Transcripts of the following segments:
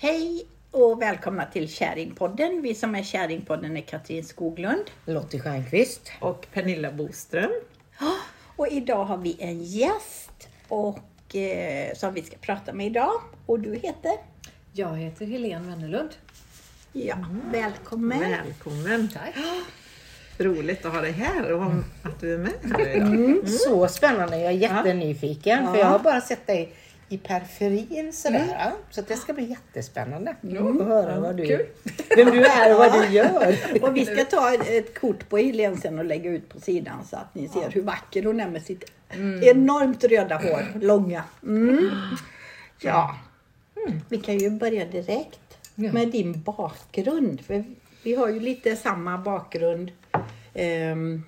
Hej och välkomna till Käringpodden. Vi som är Käringpodden är Katrin Skoglund. Lottie Stjernqvist. Och Pernilla Boström. Och idag har vi en gäst och, eh, som vi ska prata med idag. Och du heter? Jag heter Helene Wennerlund. Ja, välkommen. Välkommen! Tack. Roligt att ha dig här och att du är med här idag. Mm, så spännande. Jag är jättenyfiken för jag har bara sett dig i periferin sådär. Så att det ska bli jättespännande att höra vad du, vem du är och vad du gör. Och vi ska ta ett, kort på Helene sen och lägga ut på sidan så att ni ser hur vacker hon är med sitt enormt röda hår, långa. Mm. Ja, vi kan ju börja direkt Ja. med din bakgrund. För vi har ju lite samma bakgrund, ehm,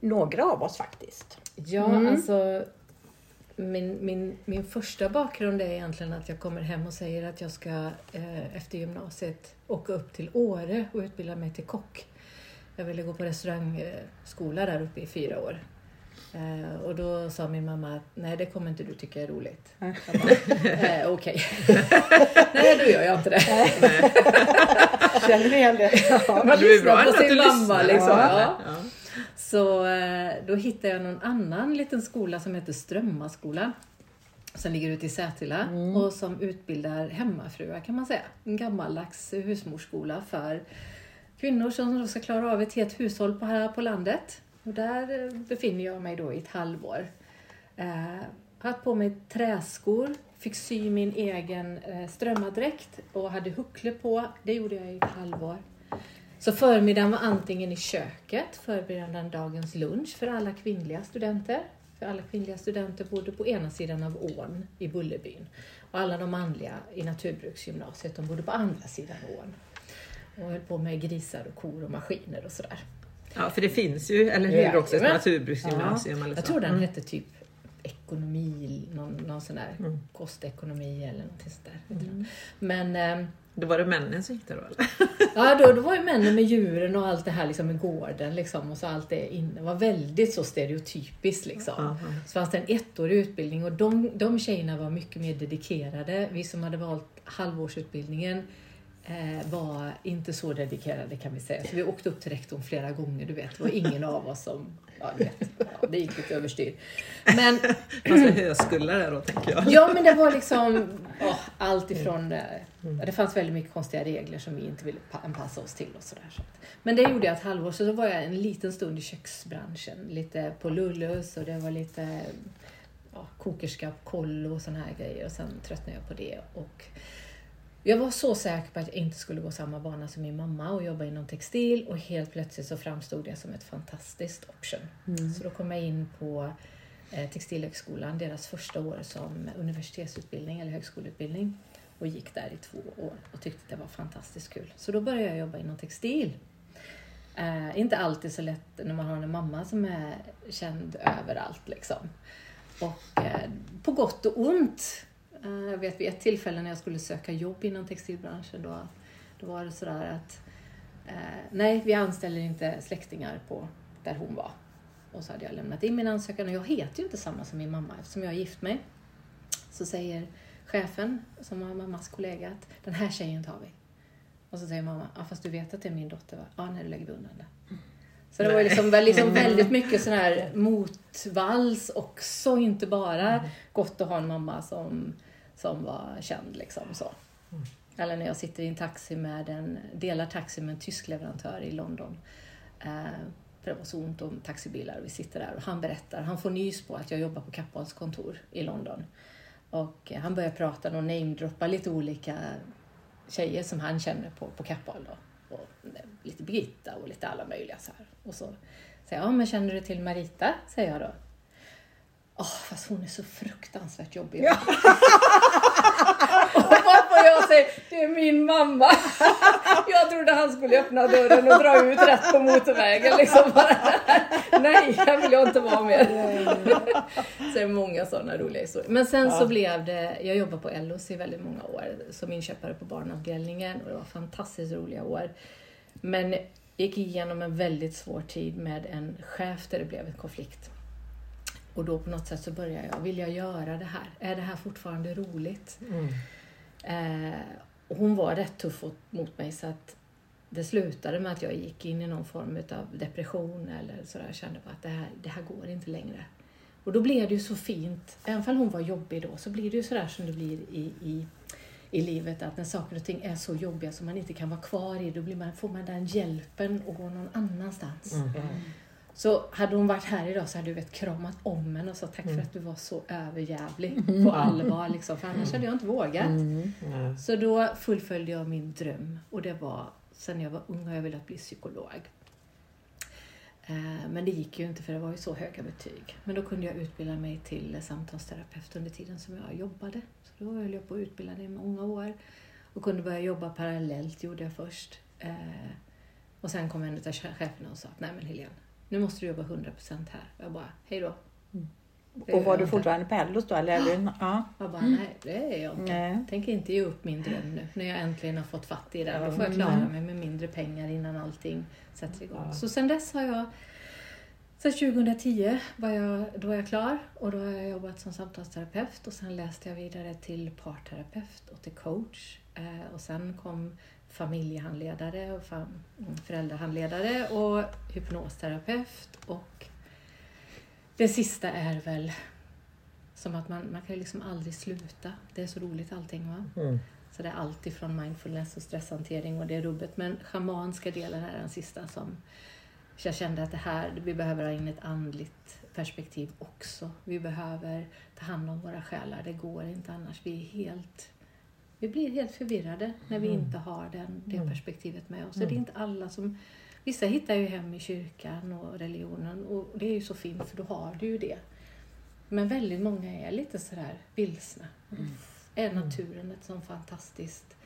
några av oss faktiskt. Ja, alltså min, min, min första bakgrund är egentligen att jag kommer hem och säger att jag ska eh, efter gymnasiet åka upp till Åre och utbilda mig till kock. Jag ville gå på restaurangskola där uppe i fyra år. Eh, och då sa min mamma att nej det kommer inte du tycka är roligt. Jag bara, eh, Okej. nej då gör jag inte det. Känner ni igen det? Man Du är lyssnar bra på att sin du mamma lyssnar. liksom. Ja. Ja. Så eh, då hittade jag någon annan liten skola som heter Strömmaskolan. Som ligger ute i Sätila och som utbildar hemmafruar kan man säga. En gammaldags husmorsskola för kvinnor som då ska klara av ett helt hushåll på, här på landet. Och där eh, befinner jag mig då i ett halvår. Eh, haft på mig träskor, fick sy min egen eh, strömmadräkt och hade huckle på. Det gjorde jag i ett halvår. Så förmiddagen var antingen i köket, förberedande dagens lunch för alla kvinnliga studenter. För alla kvinnliga studenter bodde på ena sidan av ån i Bullerbyn. Och alla de manliga i naturbruksgymnasiet, de bodde på andra sidan ån. Och höll på med grisar och kor och maskiner och sådär. Ja, för det finns ju, eller hur, Ja, också ett naturbruksgymnasium eller så. Jag tror den hette typ ekonomi, någon, någon sån där kostekonomi eller någonting sånt där. den. Men ehm, Då var det männen som gick där då eller? Ja, då, då var ju männen med djuren och allt det här liksom med gården liksom, och så allt det inne. Det var väldigt så stereotypiskt liksom. Ja. Så fanns det en ettårig utbildning och de, de tjejerna var mycket mer dedikerade. Vi som hade valt halvårsutbildningen var inte så dedikerade kan vi säga. Så vi åkte upp till rektorn flera gånger, du vet. Det var ingen av oss som... Ja, du vet, ja, det gick lite överstyr. Men Alltså höskullar där då tänker jag. Ja, men det var liksom åh, allt ifrån... eh, ja, Det fanns väldigt mycket konstiga regler som vi inte ville pa- anpassa oss till och sådär. Så Men det gjorde jag ett halvår, så då var jag en liten stund i köksbranschen. Lite på Lullus och det var lite ja, kokerska på kollo och såna här grejer. Och sen tröttnade jag på det. Och jag var så säker på att jag inte skulle gå samma bana som min mamma och jobba inom textil och helt plötsligt så framstod det som ett fantastiskt option. Så då kom jag in på eh, Textilhögskolan, deras första år som universitetsutbildning eller högskoleutbildning och gick där i två år och tyckte att det var fantastiskt kul. Så då började jag jobba inom textil. Eh, inte alltid så lätt när man har en mamma som är känd överallt liksom. Och eh, på gott och ont. Eh, jag vet vid ett tillfälle när jag skulle söka jobb inom textilbranschen då, då var det sådär att eh, nej, vi anställer inte släktingar på där hon var. Och så hade jag lämnat in min ansökan och jag heter ju inte samma som min mamma eftersom jag har gift mig. Så säger chefen, som var mammas kollega, att den här tjejen tar vi. Och så säger mamma, ja fast du vet att det är min dotter va? Ja, nej, då lägger vi undan det. Så det var liksom, liksom väldigt mycket sån här motvalls också, inte bara gott att ha en mamma som, som var känd liksom så. Eller när jag sitter i en taxi med en, delar taxi med en tysk leverantör i London. Eh, för det var så ont om taxibilar och vi sitter där och han berättar, han får nys på att jag jobbar på Kappahls kontor i London. Och eh, han börjar prata och namedroppa lite olika tjejer som han känner på, på Kappahl då. Och eh, lite Birgitta och lite alla möjliga så här. Och så säger jag, ja men känner du till Marita? Säger jag då. Åh, fast hon är så fruktansvärt jobbig. och varpå jag säger, det är min mamma. jag trodde han skulle öppna dörren och dra ut rätt på motorvägen. Liksom. Nej, här vill jag inte vara med. så det är många sådana roliga historier. Men sen så blev det, jag jobbade på Ellos i väldigt många år som inköpare på barnavdelningen och det var fantastiskt roliga år. Men gick igenom en väldigt svår tid med en chef där det blev en konflikt. Och då på något sätt så började jag, vill jag göra det här? Är det här fortfarande roligt? Eh, och hon var rätt tuff mot mig så att det slutade med att jag gick in i någon form av depression eller sådär. Jag kände bara att det här, det här går inte längre. Och då blev det ju så fint, även om hon var jobbig då, så blir det ju sådär som det blir i, i, i livet att när saker och ting är så jobbiga som man inte kan vara kvar i, då blir man, får man den hjälpen att gå någon annanstans. Så hade hon varit här idag så hade du vet, kramat om henne och sagt tack för att du var så överjävlig på allvar. Liksom, för annars hade jag inte vågat. Ja. Så då fullföljde jag min dröm och det var, sen jag var ung har jag velat bli psykolog. Eh, Men det gick ju inte för det var ju så höga betyg. Men då kunde jag utbilda mig till samtalsterapeut under tiden som jag jobbade. Så då höll jag på att utbilda mig i många år och kunde börja jobba parallellt, gjorde jag först. Eh, Och sen kom en av cheferna och sa att nej men Helene, nu måste du jobba 100% här. Jag bara, hej då. Det gör Och var du fortfarande på Ellos då? Eller? du- Ja. Jag bara, nej det är jag inte. Nej. Tänker inte ge upp min dröm nu när jag äntligen har fått fatt i den. Då får jag klara mig med mindre pengar innan allting sätter igång. Så sen dess har jag, sen 2010 var jag, då var jag klar och då har jag jobbat som samtalsterapeut och sen läste jag vidare till parterapeut och till coach. Eh, och sen kom familjehandledare och fam- föräldrahandledare och hypnosterapeut och det sista är väl som att man, man kan liksom aldrig sluta. Det är så roligt allting. Va? Mm. Så det är allt ifrån mindfulness och stresshantering och det rubbet. Men schamanska delen är den sista som så jag kände att det här, vi behöver ha in ett andligt perspektiv också. Vi behöver ta hand om våra själar. Det går inte annars. Vi är helt vi blir helt förvirrade när vi inte har den, det perspektivet med oss. Så Det är inte alla som... Vissa hittar ju hem i kyrkan och religionen och det är ju så fint för då har du ju det. Men väldigt många är lite sådär vilsna. Då är naturen ett sånt fantastiskt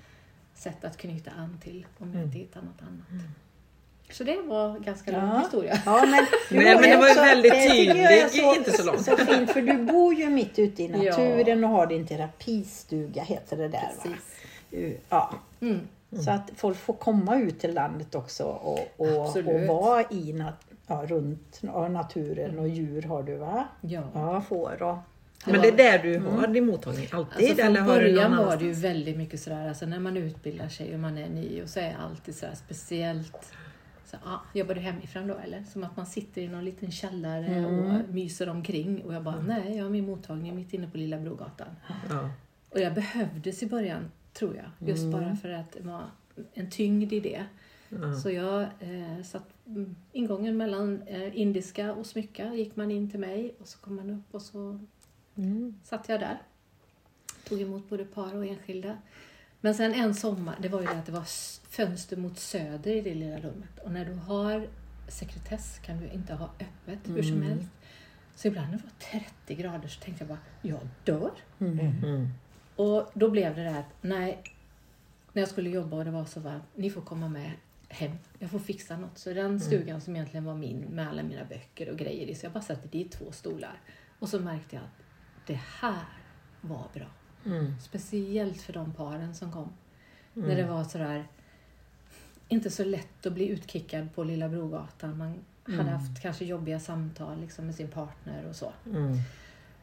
sätt att knyta an till om jag inte hittar något annat. Så det var ganska lång Ja. historia. Ja, men, Nej, men det var ju väldigt det tycker jag är tydlig, inte så långt. Så fint, för du bor ju mitt ute i Ja. naturen och har din terapistuga, heter det där va? Precis. Ja. Mm. Så att folk får komma ut till landet också och, och, och vara i nat ja, runt naturen och djur har du va? Ja. Ja, får och... Men det är där du har din mottagning alltid? Alltså eller från har du någon början var det ju väldigt mycket sådär, alltså när man utbildar sig och man är ny och så är alltid sådär speciellt så, ah, jobbar du hemifrån då eller? Som att man sitter i någon liten källare och myser omkring och jag bara, nej jag har min mottagning mitt inne på Lilla Brogatan. Ja. Och jag behövdes i början, tror jag. Just bara för att det var en tyngd i det. Så jag eh, satt mm, ingången mellan eh, indiska och smycka gick man in till mig och så kom man upp och så satt jag där. Tog emot både par och enskilda. Men sen en sommar, det var ju det att det var fönster mot söder i det lilla rummet. Och när du har sekretess kan du inte ha öppet hur som helst. Så ibland när det var 30 grader så tänkte jag bara, jag dör. Mm. Och då blev det där att, nej, när jag skulle jobba och det var så varmt, ni får komma med hem. Jag får fixa något. Så den stugan som egentligen var min med alla mina böcker och grejer i, så jag bara satte dit två stolar. Och så märkte jag att det här var bra. Mm. Speciellt för de paren som kom. När det var sådär, inte så lätt att bli utkickad på Lilla Brogatan. Man hade haft kanske jobbiga samtal liksom, med sin partner och så. Mm.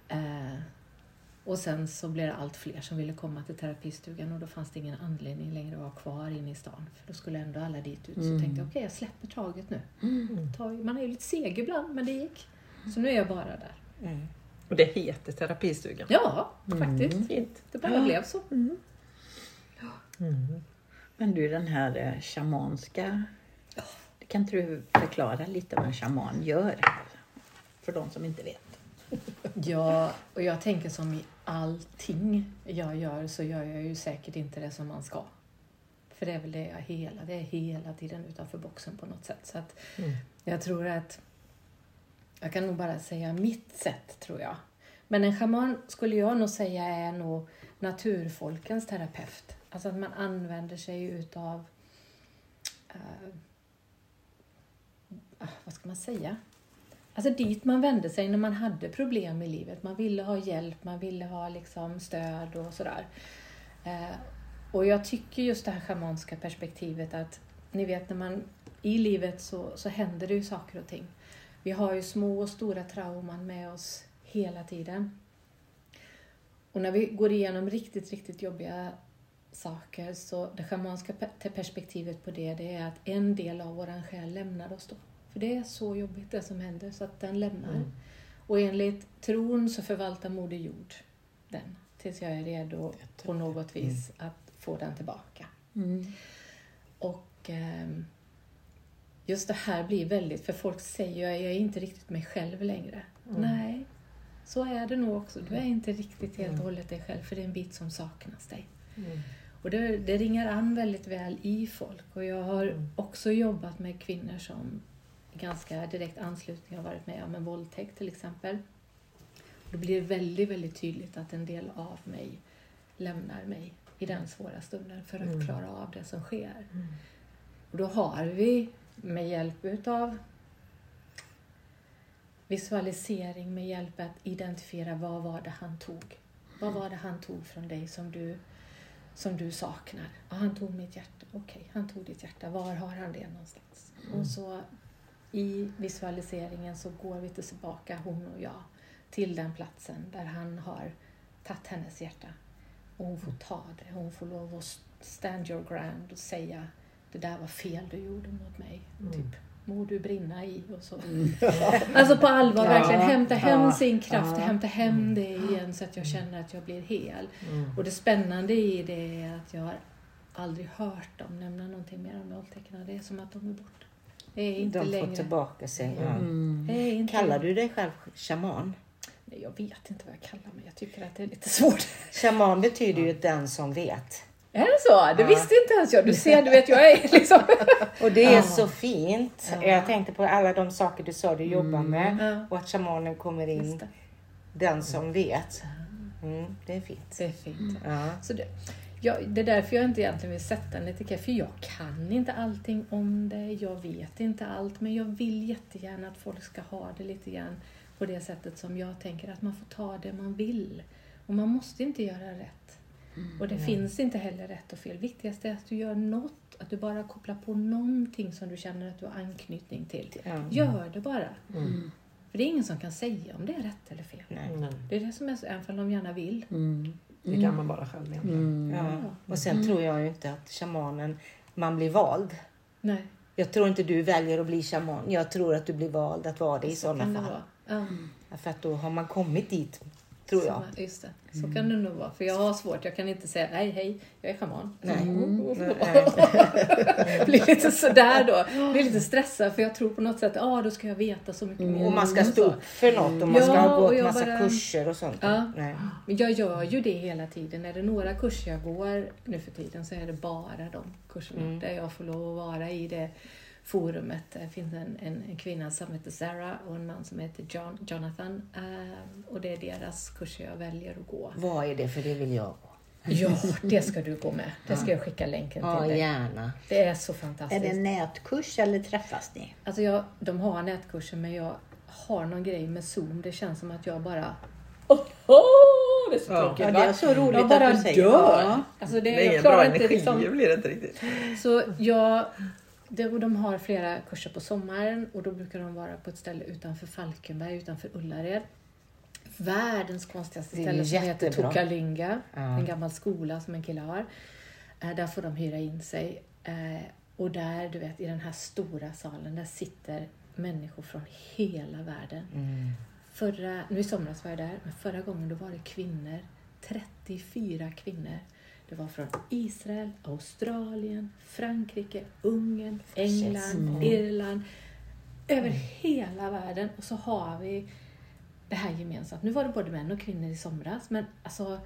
Eh, och sen så blev det allt fler som ville komma till terapistugan och då fanns det ingen anledning längre att vara kvar inne i stan. För då skulle ändå alla dit ut. Så tänkte jag, okej jag släpper taget nu. Tag- Man är ju lite seg ibland, men det gick. Så nu är jag bara där. Och det heter terapistugan. Ja, faktiskt. Fint. Det bara blev så. Men du den här eh, shamanska, kan inte du förklara lite vad en shaman gör? För de som inte vet. Ja, och jag tänker som i allting jag gör så gör jag ju säkert inte det som man ska. För det är väl det jag hela, det är hela tiden utanför boxen på något sätt. Så att jag tror att jag kan nog bara säga mitt sätt, tror jag. Men en shaman skulle jag nog säga är nog naturfolkens terapeut. Alltså att man använder sig utav uh, vad ska man säga? Alltså dit man vände sig när man hade problem i livet. Man ville ha hjälp, man ville ha liksom stöd och sådär. Uh, och jag tycker just det här schamanska perspektivet att ni vet när man i livet så, så händer det ju saker och ting. Vi har ju små och stora trauman med oss hela tiden. Och när vi går igenom riktigt, riktigt jobbiga saker så det schamanska pe- perspektivet på det, det är att en del av våran själ lämnar oss då. För det är så jobbigt det som händer så att den lämnar. Och enligt tron så förvaltar Moder Jord den tills jag är redo på något vis att få den tillbaka. Mm. Och ehm, just det här blir väldigt, för folk säger ju jag är inte riktigt mig själv längre. Nej, så är det nog också. Du är inte riktigt helt och hållet dig själv för det är en bit som saknas dig. Och det, det ringar an väldigt väl i folk och jag har också jobbat med kvinnor som ganska direkt anslutning har varit med om en våldtäkt till exempel. Då blir det väldigt, väldigt tydligt att en del av mig lämnar mig i den svåra stunden för att klara av det som sker. Och då har vi med hjälp utav visualisering, med hjälp att identifiera vad var det han tog. Vad var det han tog från dig som du, som du saknar? Ja, han tog mitt hjärta. Okej, han tog ditt hjärta. Var har han det någonstans? Och så i visualiseringen så går vi tillbaka, hon och jag, till den platsen där han har tagit hennes hjärta. Och hon får ta det. Hon får lov att stand your ground och säga det där var fel du gjorde mot mig. Typ, må du brinna i och så. Alltså på allvar, Ja, verkligen hämta hem ja, sin kraft, ja. hämta hem det igen så att jag känner att jag blir hel. Och det spännande i det är att jag har aldrig hört dem nämna någonting mer om våldtäkterna. Det är som att de är borta. Det är inte De får längre. tillbaka sig. Mm. Kallar du dig själv shaman? Nej, jag vet inte vad jag kallar mig. Jag tycker att det är lite svårt. Shaman betyder ju den som vet. Är det så? Det visste inte ens jag. Du ser, du vet, jag är liksom... Och det är så fint. Jag tänkte på alla de saker du sa du jobbar med Ja. och att shamanen kommer in, den som vet. Mm, det är fint. det är fint. Ja. Så det, jag, det är därför jag inte egentligen vill sätta en etikett. För jag kan inte allting om det. Jag vet inte allt. Men jag vill jättegärna att folk ska ha det lite grann på det sättet som jag tänker. Att man får ta det man vill. Och man måste inte göra rätt. Och det finns inte heller rätt och fel. Viktigast är att du gör något. Att du bara kopplar på någonting som du känner att du har anknytning till. Gör det bara. För det är ingen som kan säga om det är rätt eller fel. Nej. Det är det som är så, även om de gärna vill. Mm. Det kan man bara själv egentligen. Ja. Och sen tror jag ju inte att shamanen, man blir vald. Nej. Jag tror inte du väljer att bli shaman. Jag tror att du blir vald att vara det i Så sådana fall. Ja, För att då har man kommit dit, tror jag. Så, just det. Så kan det nog vara. För jag har svårt. Jag kan inte säga nej, hej, jag är schaman. Nej. Mm. Nej. Blir lite sådär då. Blir lite stressad för jag tror på något sätt, ja ah, då ska jag veta så mycket mer. Och man ska stå så. upp för något och man ska Ja, ha gått massa bara- kurser och sånt. Ja. Nej. Men jag gör ju det hela tiden. Är det några kurser jag går nu för tiden så är det bara de kurserna Mm. där jag får lov att vara i det forumet. Det finns en, en, en kvinna som heter Sarah och en man som heter John, Jonathan. ehm, och det är deras kurser jag väljer att gå. Vad är det för det vill jag gå? Ja, det ska du gå med. Det ska jag skicka länken Ja, till dig. gärna. Det är så Är fantastiskt. det en nätkurs eller träffas ni? Alltså jag, de har nätkurser men jag har någon grej med Zoom. Det känns som att jag bara... Oho, det är så Ja. tråkigt Ja, det är så roligt jag bara att du säger dör. Ja. Alltså det, Det är jag ingen bra klarar energi, inte liksom... blir det inte riktigt. Så jag, det, och de har flera kurser på sommaren och då brukar de vara på ett ställe utanför Falkenberg, utanför Ullared. Världens konstigaste ställe som heter. Tokalinga. Ja. En gammal skola som en kille har. Eh, där får de hyra in sig. Eh, och där, du vet, i den här stora salen, där sitter människor från hela världen. Mm. Förra, nu i somras var jag där, men förra gången då var det kvinnor. 34 kvinnor. Det var från Israel, Australien, Frankrike, Ungern, England, Irland. Över hela världen. Och så har vi det här gemensamt. Nu var det både män och kvinnor i somras, men alltså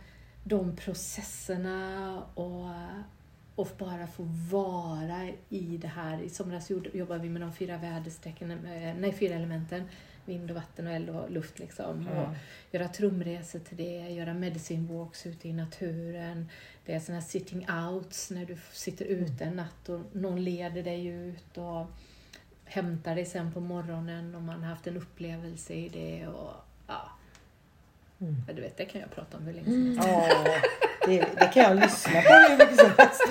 de processerna och, och bara få vara i det här. I somras jobbade vi med de fyra eh, nej fyra elementen. Vind och vatten och eld och luft liksom. Och göra trumresor till det, göra medicine walks ute i naturen. Det är såna här sitting outs när du sitter ute en natt och någon leder dig ut och hämtar dig sen på morgonen om man har haft en upplevelse i det. Och, ja. Ja, du vet, det kan jag prata om hur länge som helst. Ja, det, det kan jag lyssna på hur mycket som helst.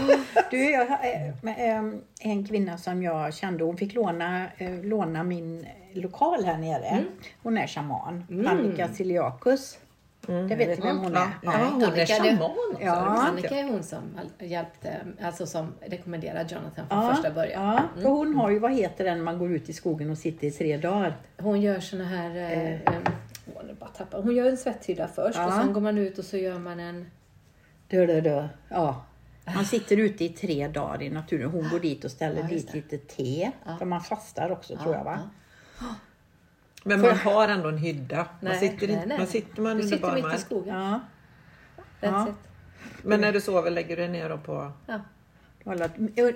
Du, jag eh, eh, en kvinna som jag kände, hon fick låna, eh, låna min lokal här nere. Hon är shaman, Annika Siliakus. Det vet ni vem hon är? Ja, Nej. hon är Annika, shaman också. Ja. Annika är hon som hjälpte, alltså som rekommenderade Jonathan från Ja, första början. Ja, för hon har ju, vad heter den, man går ut i skogen och sitter i tre dagar? Hon gör såna här, eh, eh, åh, nu bara tappar. hon gör en svetthydda först Ja. och sen går man ut och så gör man en Dö, dö, dö. Ja. Man sitter ute i tre dagar i naturen. Hon går dit och ställer Ja, dit lite te. För man fastar också tror jag va? Men man har ändå en hydda. Man Nej, sitter, nej, inte, nej. man sitter man Du under sitter mitt i skogen. Ja. Ja. Men när du sover lägger du dig ner på... Ja.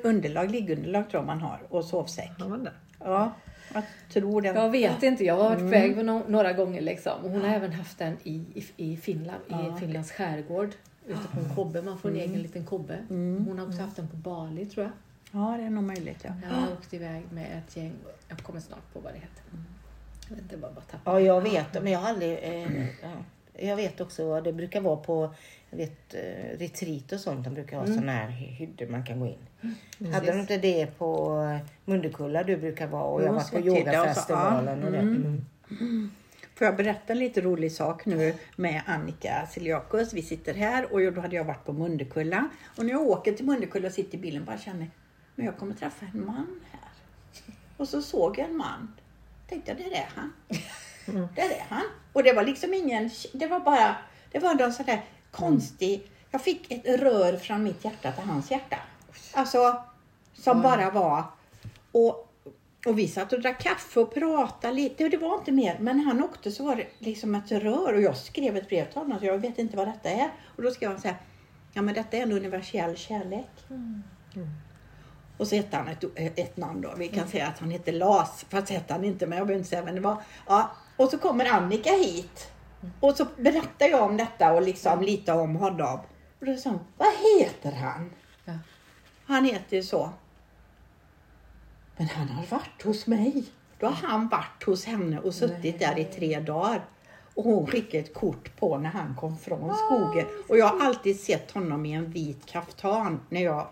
Underlag, liggunderlag tror jag man har och sovsäck. Har man det? Ja, jag tror det. Jag vet inte, jag har varit på Mm. väg no- några gånger liksom. Och Hon har även haft den i, i, i Finland, i Finlands skärgård. Ute på en kobbe, man får en Mm. egen liten kobbe. Hon har också haft den på Bali tror jag. Ja, det är nog möjligt ja. Jag har åkt iväg med ett gäng, jag kommer snart på vad det heter. Jag vet inte, bara, bara tappa. Ja, jag vet. Men jag har aldrig... Eh, ja. Jag vet också vad det brukar vara på jag vet, eh, retreat och sånt. De brukar ha Mm. sådana här hyddor man kan gå in. Hade de inte det på eh, Mundekulla du brukar vara och jag Jo, var på och yogafestivalen och det. Mm. Mm. Får jag berätta en lite rolig sak nu med Annika Siliakus? Vi sitter här och då hade jag varit på Mundekulla. Och när jag åker till Mundekulla och sitter i bilen bara känner men jag kommer träffa en man här. Och så såg jag en man. Tänkte jag, det är han. Det är han. Och det var liksom ingen, det var bara, det var någon sån där konstig, jag fick ett rör från mitt hjärta till hans hjärta. Alltså, som bara var, och och vi satt och drack kaffe och pratade lite och det var inte mer. Men när han åkte så var det liksom ett rör och jag skrev ett brev till honom. Så jag vet inte vad detta är. Och då skrev han så här. Ja men detta är en universell kärlek. Och så hette han ett, ett namn då. Vi kan säga att han heter Las. Fast hette han inte men jag behöver inte säga vem det var. Ja. Och så kommer Annika hit. Och så berättar jag om detta och liksom lite om honom. Och då sa hon, vad heter han? Ja. Han heter ju så. Men han har varit hos mig. Då har han varit hos henne och suttit där i tre dagar. Och hon skickade ett kort på när han kom från skogen. Och jag har alltid sett honom i en vit kaftan när jag...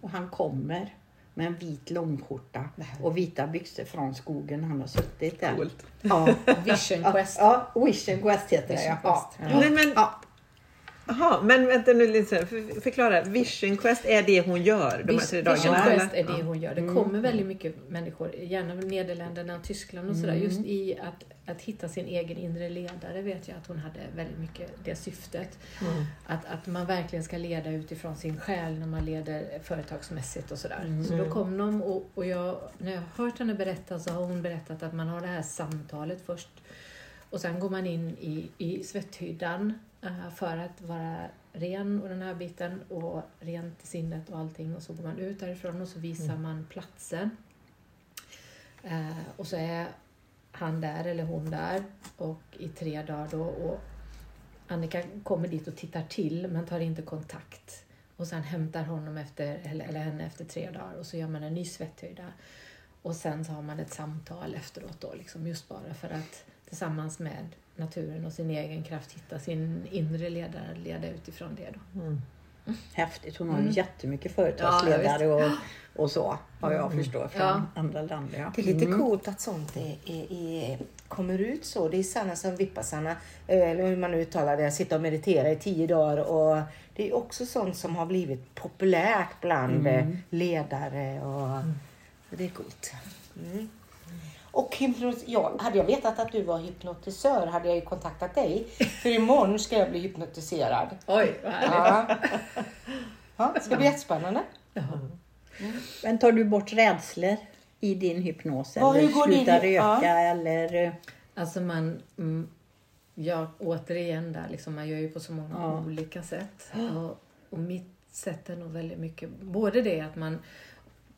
Och han kommer med en vit långskjorta och vita byxor från skogen. Han har suttit där. Coolt. Ja, Vision ja, Quest. ja, Vision Quest heter det ja. Quest. ja. Men, men, ja. Aha, men vänta nu lite. för- Förklara. Vision Quest är det hon gör de här tre Vision dagarna? Quest eller? är det hon gör. Det kommer väldigt mycket människor, gärna Nederländerna, Tyskland och sådär. Just i att, att hitta sin egen inre ledare vet jag att hon hade väldigt mycket det syftet. Att, att man verkligen ska leda utifrån sin själ när man leder företagsmässigt och sådär. Så då kom de och, och jag, när jag har hört henne berätta så har hon berättat att man har det här samtalet först och sen går man in i, i svetthyddan för att vara ren och den här biten och rent i sinnet och allting och så går man ut därifrån och så visar man platsen. Eh, och så är han där eller hon där och i tre dagar då och Annika kommer dit och tittar till men tar inte kontakt. Och sen hämtar honom efter, eller, eller henne efter tre dagar och så gör man en ny svetthöjda. Och sen så har man ett samtal efteråt då, liksom just bara för att tillsammans med naturen och sin egen kraft hitta sin inre ledare, leda utifrån det då. Häftigt. Hon har ju Mm. jättemycket företagsledare och, och så. Vad jag förstår från Ja. andra länder. Ja. Det är lite Mm. coolt att sånt är, är, är, kommer ut så. Det är samma som vipassana, eller hur man nu uttalar det, sitta och meditera i tio dagar. Och det är också sånt som har blivit populärt bland eh, ledare. Och, så det är coolt. Mm. Och hypnos, ja, hade jag vetat att du var hypnotisör hade jag ju kontaktat dig. För imorgon ska jag bli hypnotiserad. Oj, vad härligt! Ja. Ja, det ska bli jättespännande. Men tar du bort rädslor i din hypnos? Ja, eller hur går slutar in i- röka ja. eller? Alltså man, mm, ja återigen där, liksom, man gör ju på så många Ja. olika sätt. Och, och mitt sätt är nog väldigt mycket, både det att man,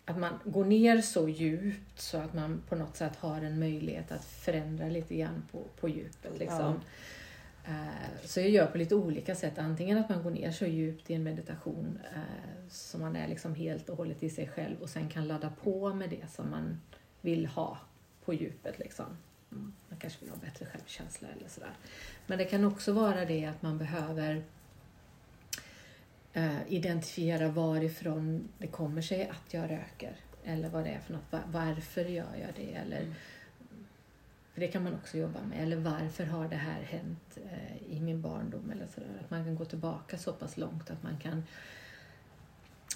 att man går ner så djupt så att man på något sätt har en möjlighet att förändra lite grann på, på djupet. Liksom. Eh, Så jag gör på lite olika sätt. Antingen att man går ner så djupt i en meditation eh, så man är liksom helt och hållet i sig själv och sen kan ladda på med det som man vill ha på djupet. Liksom. Mm, Man kanske vill ha bättre självkänsla eller sådär. Men det kan också vara det att man behöver eh, identifiera varifrån det kommer sig att jag röker. Eller vad det är för något. Va- Varför gör jag det? Eller För det kan man också jobba med. Eller varför har det här hänt eh, i min barndom? Eller så där. Att man kan gå tillbaka så pass långt att man kan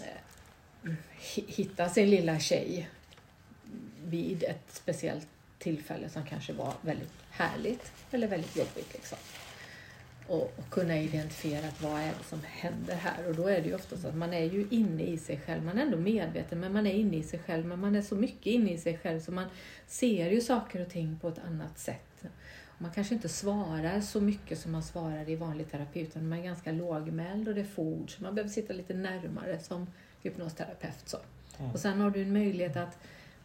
eh, hi- hitta sin lilla tjej vid ett speciellt tillfälle som kanske var väldigt härligt eller väldigt jobbigt. Liksom. Och, och kunna identifiera att vad är det som händer här. Och då är det ju ofta så att man är ju inne i sig själv. Man är ändå medveten men man är inne i sig själv. Men man är så mycket inne i sig själv så man ser ju saker och ting på ett annat sätt. Man kanske inte svarar så mycket som man svarar i vanlig terapi utan man är ganska lågmäld och det är få ord så man behöver sitta lite närmare som hypnosterapeut. Så. Och sen har du en möjlighet att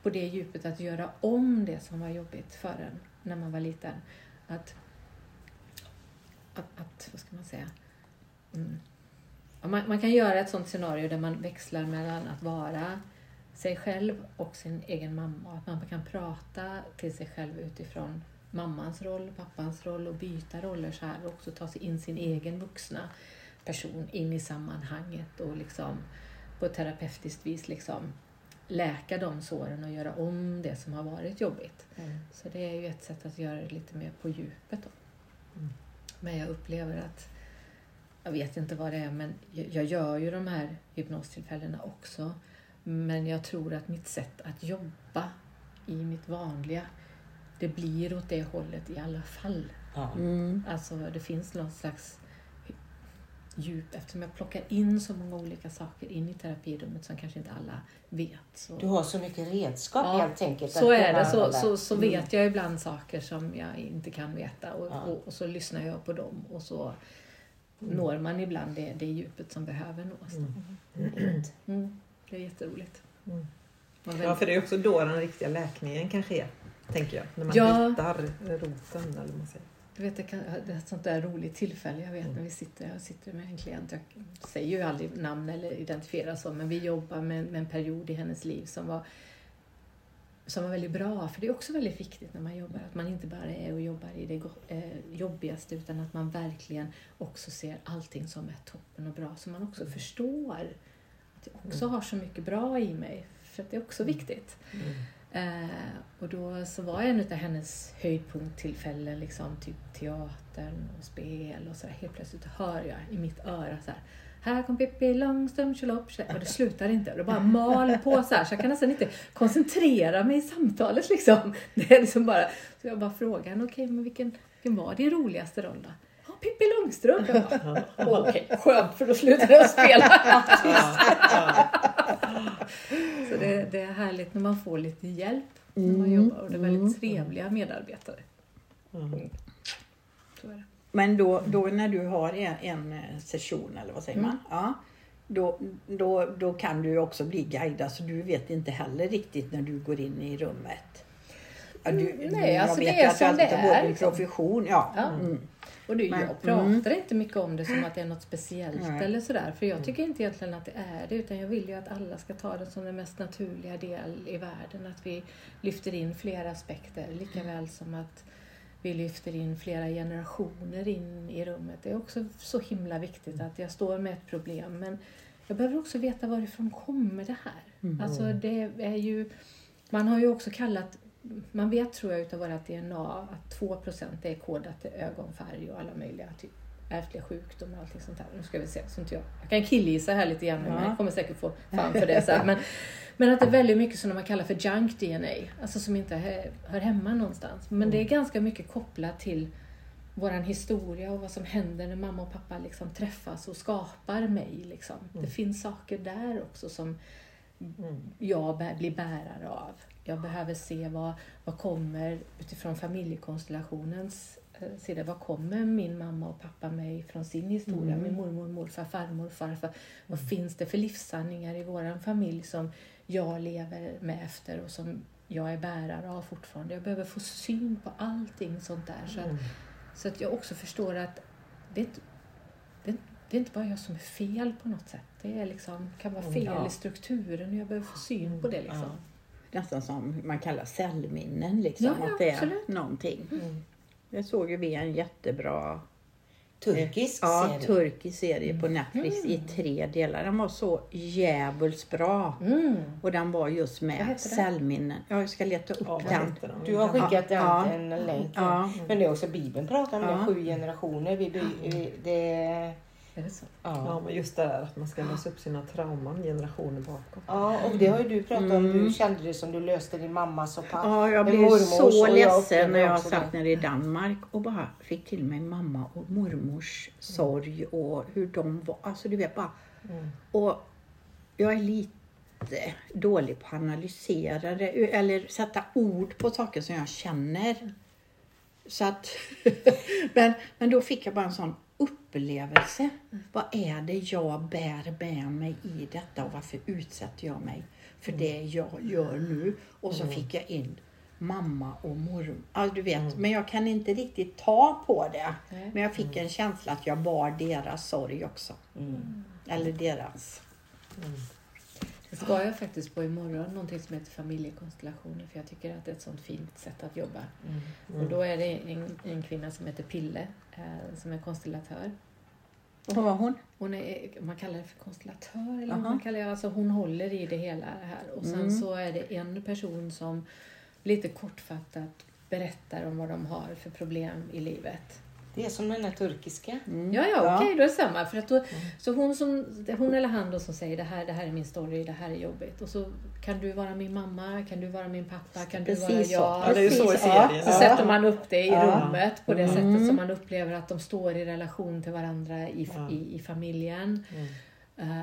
på det djupet att göra om det som var jobbigt för en när man var liten. Att, att, att vad ska man säga? Mm. Man, man kan göra ett sånt scenario där man växlar mellan att vara sig själv och sin egen mamma. Att man kan prata till sig själv utifrån mammans roll, pappans roll och byta roller så här och också ta sig in sin egen vuxna person in i sammanhanget och liksom på ett terapeutiskt vis liksom läka de såren och göra om det som har varit jobbigt. Mm. Så det är ju ett sätt att göra det lite mer på djupet. Då. Men jag upplever att, jag vet inte vad det är, men jag gör ju de här hypnostillfällena också. Men jag tror att mitt sätt att jobba i mitt vanliga, det blir åt det hållet i alla fall. Ja. Mm. Alltså det finns någon slags djup eftersom jag plockar in så många olika saker in i terapirummet som kanske inte alla vet. Så, Du har så mycket redskap Ja, helt enkelt. så är det. Så, så, så vet jag ibland saker som jag inte kan veta och, Ja. och, och så lyssnar jag på dem och så når man ibland det, det djupet som behöver nås. Mm. Det är jätteroligt. Mm. Ja, för det är också då den riktiga läkningen kanske är, tänker jag. När man Ja. hittar roten, eller vad man säger. Du vet, det, kan, det är ett sånt där roligt tillfälle. Jag vet när vi sitter, jag sitter med en klient. Jag säger ju aldrig namn eller identifierar så, men vi jobbar med, med en period i hennes liv som var som var väldigt bra, för det är också väldigt viktigt när man jobbar, att man inte bara är och jobbar i det eh, jobbigaste utan att man verkligen också ser allting som är toppen och bra, så man också förstår att jag också har så mycket bra i mig, för att det är också viktigt. Eh, och då så var en av hennes höjdpunkttillfällen liksom typ teatern och spel och så där. Helt plötsligt hör jag i mitt öra så här. Här kom Pippi Långstrump, tjolopp, och det slutar inte. Och det bara mal på så här så jag kan nästan inte koncentrera mig i samtalet liksom. Det är liksom bara, så jag bara frågar henne, okej men vilken, vilken var din roligaste roll då? Pippi Långstrump. Jag bara, Okej, skönt för då slutar jag spela. Så det, det är härligt när man får lite hjälp när man jobbar och det är väldigt trevliga medarbetare. Mm. Så är det. Men då, då när du har en, en eh, session, eller vad säger Mm. man? Ja, då, då, då kan du också bli guidad så du vet inte heller riktigt när du går in i rummet. Ja, du, Mm, nej, jag alltså vet det är du som det är, liksom. profession. Ja. Ja. Mm. Och Men- jag pratar inte mycket om det som att det är något speciellt Nej. eller sådär. För jag tycker inte egentligen att det är det. Utan jag vill ju att alla ska ta det som den mest naturliga del i världen. Att vi lyfter in flera aspekter. Lika väl som att vi lyfter in flera generationer in i rummet. Det är också så himla viktigt att jag står med ett problem. Men jag behöver också veta varifrån kommer det här. Alltså det är ju... Man har ju också kallat man vet tror jag utav vårt DNA att 2% är kodat till ögonfärg och alla möjliga typ ärftliga sjukdomar och allting sånt där. Nu ska vi se, så inte jag, jag kan killgissa här lite grann nu, men jag kommer säkert få fan för det sen. Men, men att det är väldigt mycket som man kallar för junk DNA, alltså som inte hör, hemma någonstans. Men det är ganska mycket kopplat till våran historia och vad som händer när mamma och pappa liksom träffas och skapar mig. Liksom. Det finns saker där också som jag bär- blir bärare av. Jag behöver se vad, vad kommer utifrån familjekonstellationens eh, sida. Vad kommer min mamma och pappa mig från sin historia? Min mormor, morfar, farmor, farfar. Vad finns det för livssanningar i våran familj som jag lever med efter och som jag är bärare av fortfarande? Jag behöver få syn på allting sånt där. Så att, så att jag också förstår att det är inte, det det är inte bara jag som är fel på något sätt. Det är liksom, kan vara fel Ja. i strukturen och jag behöver få syn på det. Liksom. Nästan som man kallar cellminnen. Liksom, Ja, ja, att det är absolut. någonting. Mm. Det såg ju vi en jättebra Turkisk ja, serie. turkisk serie på Netflix i tre delar. Den var så djävulskt bra. Och den var just med den? cellminnen. Ja, jag ska leta upp Ja, den. den? Du har skickat Ja. en, en länk. Ja. Men det är också Bibeln pratar om det, Ja. sju generationer. Vi, det, Är det så? ja. Ja, men just det där att man ska lösa upp sina trauman generationer bakåt. ja, och det har ju du pratat om. Du kände det som du löste din mammas och pappa. Ja, jag blev så jag ledsen när jag satt nere i Danmark och bara fick till mig mamma och mormors sorg och hur de var. Alltså du vet bara. Och jag är lite dålig på att analysera det eller sätta ord på saker som jag känner. Så att, men, men då fick jag bara en sån upplevelse. Vad är det jag bär med mig i detta och varför utsätter jag mig för det jag gör nu? Och så fick jag in mamma och mormor. Alltså, du vet, Men jag kan inte riktigt ta på det. Nej. Men jag fick en känsla att jag bar deras sorg också. Eller deras. Det ska jag faktiskt på imorgon, någonting som heter familjekonstellationer för jag tycker att det är ett sånt fint sätt att jobba. Mm. Och då är det en, en kvinna som heter Pille eh, som är konstellatör. Vad var hon? Hon är, man kallar det för konstellatör eller vad man kallar det. Alltså hon håller i det hela här. Och sen Mm. så är det en person som lite kortfattat berättar om vad de har för problem i livet. Det är som den där turkiska. Mm. Ja, ja, okej, då är det samma. För att då, Så hon, som, hon eller han då som säger det här, det här är min story, det här är jobbigt. Och så kan du vara min mamma, kan du vara min pappa, kan du vara Precis så. jag. Ja, det är så i Precis, serien. Så ja. sätter man upp det i Ja. rummet på det Mm. sättet som man upplever att de står i relation till varandra i, Ja. i, i familjen. Eh,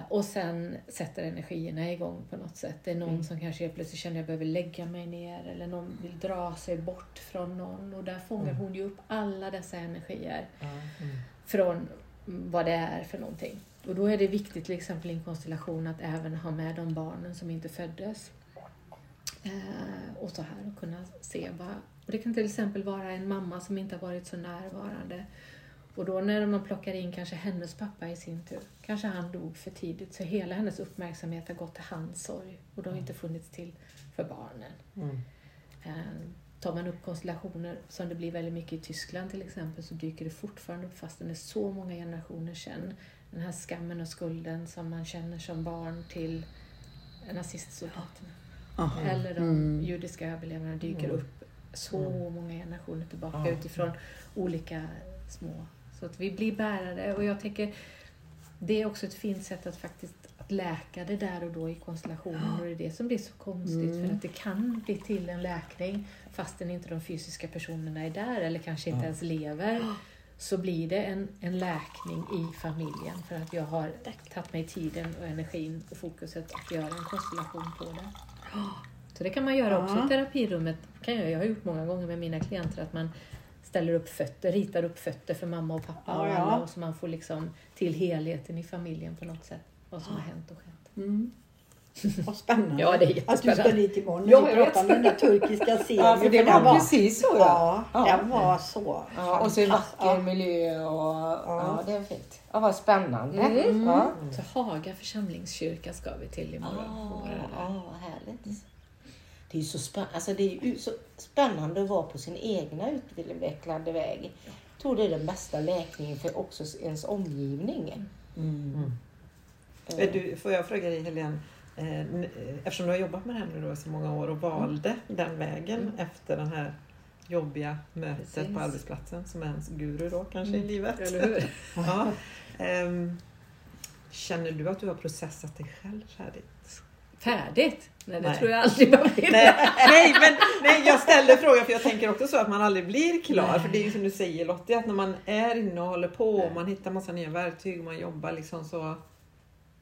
och sen sätter energierna igång på något sätt. Det är någon som kanske helt plötsligt känner att jag behöver lägga mig ner eller någon vill dra sig bort från någon. Och där fångar hon ju upp alla dessa energier från vad det är för någonting. Och då är det viktigt till exempel i en konstellation att även ha med de barnen som inte föddes. Eh, och så här och kunna se vad... Och det kan till exempel vara en mamma som inte har varit så närvarande. Och då när man plockar in kanske hennes pappa i sin tur, kanske han dog för tidigt, så hela hennes uppmärksamhet har gått till hans sorg och det har inte funnits till för barnen. Mm. Eh, tar man upp konstellationer som det blir väldigt mycket i Tyskland till exempel så dyker det fortfarande upp fast det är så många generationer sedan. Den här skammen och skulden som man känner som barn till nazistsoldaterna. Aha. Eller de Mm. judiska överlevarna dyker upp så många generationer tillbaka Ja. utifrån olika små. Så att vi blir bärare och jag tänker det är också ett fint sätt att faktiskt att läka det där och då i konstellationen och det är det som blir så konstigt Mm. för att det kan bli till en läkning fastän inte de fysiska personerna är där eller kanske inte ens lever så blir det en, en läkning i familjen för att jag har tagit mig tiden och energin och fokuset att göra en konstellation på det. Så det kan man göra också Ja. i terapirummet. Kan jag, jag har gjort många gånger med mina klienter att man ställer upp fötter, ritar upp fötter för mamma och pappa Ja, och alla och så man får liksom till helheten i familjen på något sätt. Vad som har hänt och skett. Mm. Vad spännande. Ja, det är Att du ska dit imorgon när Ja, vi jag pratar om den där turkiska serien. Ja, för det den var precis så ja. Ja, Ja. den var så Ja, och så en vacker Ja. miljö och ja, det är fint. Ja, vad spännande. Mm. Ja. Så Haga församlingskyrka ska vi till imorgon. Ja, vad härligt. Det är ju så, spä- alltså, det är ju så spännande att vara på sin egna utvecklade väg. Jag tror det är den bästa läkningen för också ens omgivning. Mm. Är Du, får jag fråga dig Helene, eh, eh, eftersom du har jobbat med det här nu då i så många år och valde den vägen efter den här jobbiga mötet Precis. på arbetsplatsen som är ens guru då kanske i Mm. livet. Eller hur? ja. Ehm, känner du att du har processat dig själv färdigt? Färdigt? Nej, det Nej. tror jag aldrig man blir. Nej, nej, men nej, jag ställde frågan för jag tänker också så att man aldrig blir klar. Nej. För det är ju som du säger Lottie, att när man är inne och håller på och man hittar massa nya verktyg och man jobbar liksom så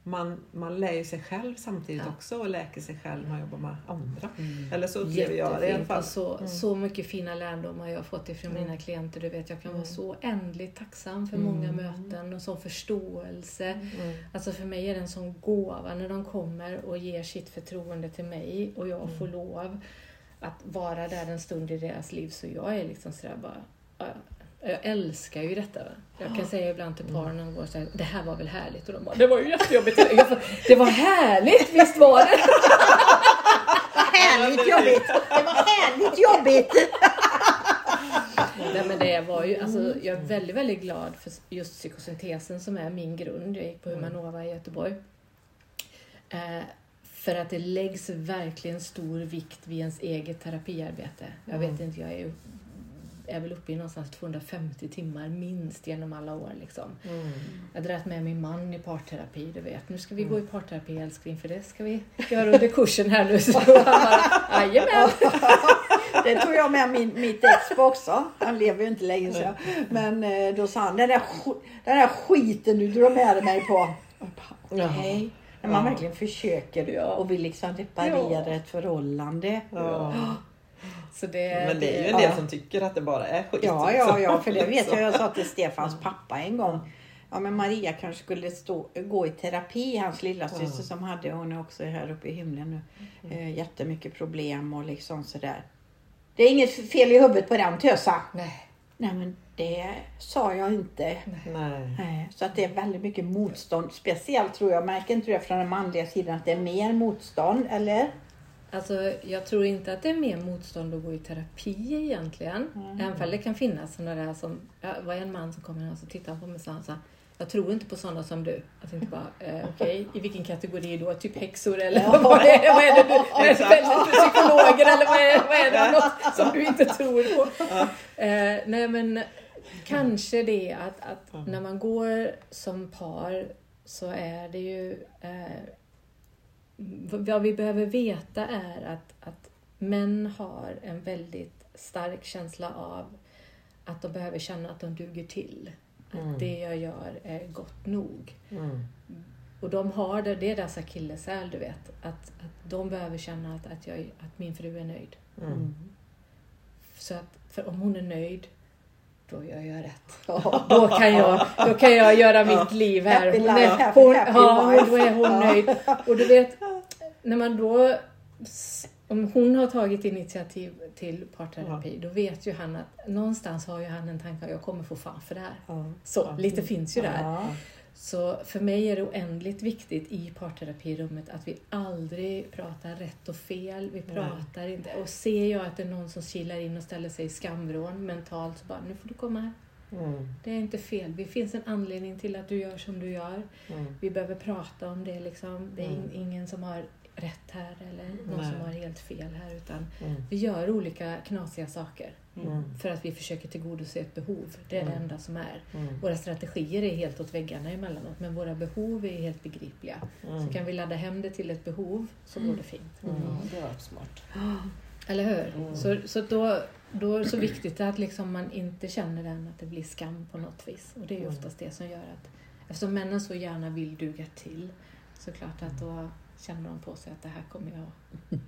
man, man lär ju sig själv samtidigt Ja. också och läker sig själv när man jobbar med andra. Mm. Eller så upplever jag det i alla fall. och så, Mm. så mycket fina lärdomar jag har fått ifrån Mm. mina klienter. Du vet, jag kan vara Mm. så ändligt tacksam för Mm. många möten och så förståelse. Mm. Alltså för mig är det en sån gåva när de kommer och ger sitt förtroende till mig och jag får lov att vara där en stund i deras liv. Så jag är liksom sådär bara... ja, Jag älskar ju detta. va. Jag kan säga ibland till paren de går såhär, det här var väl härligt? Och de bara, det var ju jättejobbigt. Jag bara, det var härligt, visst var det? Härligt jobbigt! Det var härligt jobbigt! Nej men det var var ju, alltså, jag är väldigt, väldigt glad för just psykosyntesen som är min grund. Jag gick på Humanova i Göteborg. Eh, för att det läggs verkligen stor vikt vid ens eget terapiarbete. Jag vet inte, jag är, är väl uppe i någonstans 250 timmar minst genom alla år. Liksom. Mm. Jag drät med min man i parterapi, du vet. Nu ska vi gå i parterapi älskling, för det ska vi göra under kursen här nu. Så han bara, jajamän! Det tog jag med min, mitt ex på också. Han lever ju inte längre så. Men eh, då sa han, den där, den där skiten du drar med mig på. Okej. När man Ja. verkligen försöker Ja. och vill liksom reparera Ja. ett förhållande. Ja. Det, Men det är ju en Ja. del som tycker att det bara är skit. Ja, ja, liksom. ja, för det vet jag. Jag sa till Stefans pappa en gång. Ja, men Maria kanske skulle stå, gå i terapi. Hans lilla syster som hade, hon är också här uppe i himlen nu. Eh, jättemycket problem och liksom sådär. Det är inget fel i huvudet på den tösa. Nej. Nej, men det sa jag inte. Nej. Nej, så att det är väldigt mycket motstånd. Speciellt tror jag, märker inte det från den manliga sidan att det är mer motstånd, eller? Alltså, jag tror inte att det är mer motstånd att gå i terapi egentligen. Även om det kan finnas sådana där som... Ja, det var en man som kom in och så tittade på mig och sa så här, jag tror inte på sådana som du. Jag tänkte bara, eh, okej, i vilken kategori då? Typ häxor eller Ja. vad, är, vad är det du, vad är det Exakt. för psykologer eller vad är, vad är det något som du inte tror på? Eh, nej men kanske det att, att när man går som par så är det ju eh, vad vi behöver veta är att, att män har en väldigt stark känsla av att de behöver känna att de duger till. Att Mm. det jag gör är gott nog. Mm. Och de har det, det är deras akilleshäl, du vet. Att, att de behöver känna att, att, jag, att min fru är nöjd. Mm. Så att, för om hon är nöjd, då gör jag rätt. Ja. Då kan jag, då kan jag göra mitt liv här. Hon är, hon, ja, då är hon Ja. nöjd. Och du vet, när man då... Om hon har tagit initiativ till parterapi, då vet ju han att någonstans har ju han en tanke att jag kommer få fan för det här. Ja. Så, lite finns ju där. Så för mig är det oändligt viktigt i parterapirummet att vi aldrig pratar rätt och fel. Vi Nej. pratar inte. Och ser jag att det är någon som kilar in och ställer sig i skamvrån mentalt så bara, nu får du komma här. Mm. Det är inte fel. Det finns en anledning till att du gör som du gör. Mm. Vi behöver prata om det. Liksom. Det är in- ingen som har rätt här eller någon Nej. som har helt fel här. Utan Mm. vi gör olika knasiga saker Mm. för att vi försöker tillgodose ett behov. Det är det Mm. enda som är. Mm. Våra strategier är helt åt väggarna emellanåt men våra behov är helt begripliga. Mm. Så kan vi ladda hem det till ett behov så går det fint. Mm. Ja, det var smart. Eller hur? Mm. Så, så då, då är det så viktigt att liksom man inte känner den att det blir skam på något vis. Och det är ju Mm. oftast det som gör att eftersom männen så gärna vill duga till så klart att då känner de på sig att det här kommer jag...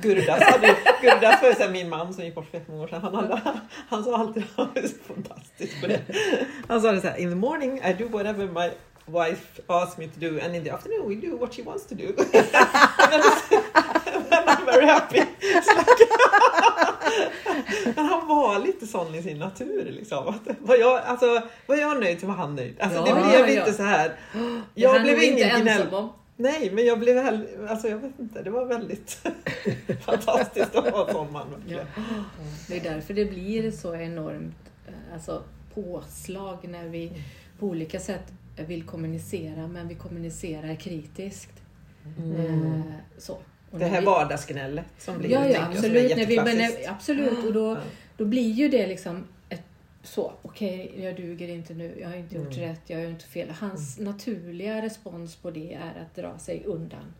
Gurdas hade, Gurdas var ju min man som gick bort för jättemånga år sedan. Han, hade, han sa alltid, han var så fantastisk på det. Han sa det så här, in the morning I do whatever my wife asks me to do and in the afternoon we do what she wants to do. and I'm very happy. Men han var lite sån i sin natur liksom. Att, var, jag, alltså, var jag nöjd så var han nöjd. Alltså, det Ja, blev ja, inte så här. Det Jag blev ingen gnäll. Nej, men jag blev heller, alltså jag vet inte, det var väldigt fantastiskt att vara sån man. verkligen. Det är därför det blir så enormt eh, alltså, påslag när vi på olika sätt vill kommunicera men vi kommunicerar kritiskt. Eh, så. Och Det här vi- vardagsgnället som blir Ja, ja absolut. När vi, när- absolut. Och då, Ja. då blir ju det liksom så, okej, jag duger inte nu, jag har inte gjort Mm. rätt, jag har inte fel. Hans naturliga respons på det är att dra sig undan.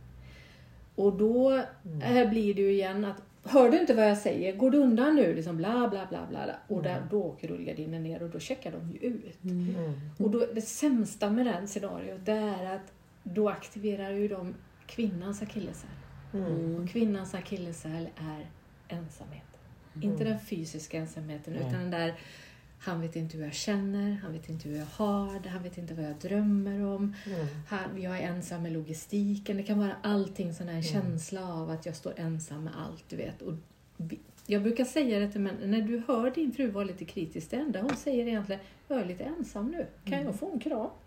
Och då Mm. här blir det ju igen att, hör du inte vad jag säger? Går du undan nu? Liksom bla bla bla bla. Och där, då åker rullgardinen ner och då checkar de ju ut. Mm. Och då, det sämsta med den scenariot det är att då aktiverar ju de kvinnans akilleshäl. Mm. Och kvinnans akilleshäl är ensamhet. Inte den fysiska ensamheten utan den där han vet inte hur jag känner, han vet inte hur jag har det, han vet inte vad jag drömmer om. Mm. Han, jag är ensam med logistiken. Det kan vara allting sån här känsla av att jag står ensam med allt, du vet. Och jag brukar säga det till män, när du hör din fru vara lite kritisk, det enda hon säger egentligen, jag är lite ensam nu, kan jag få en kram?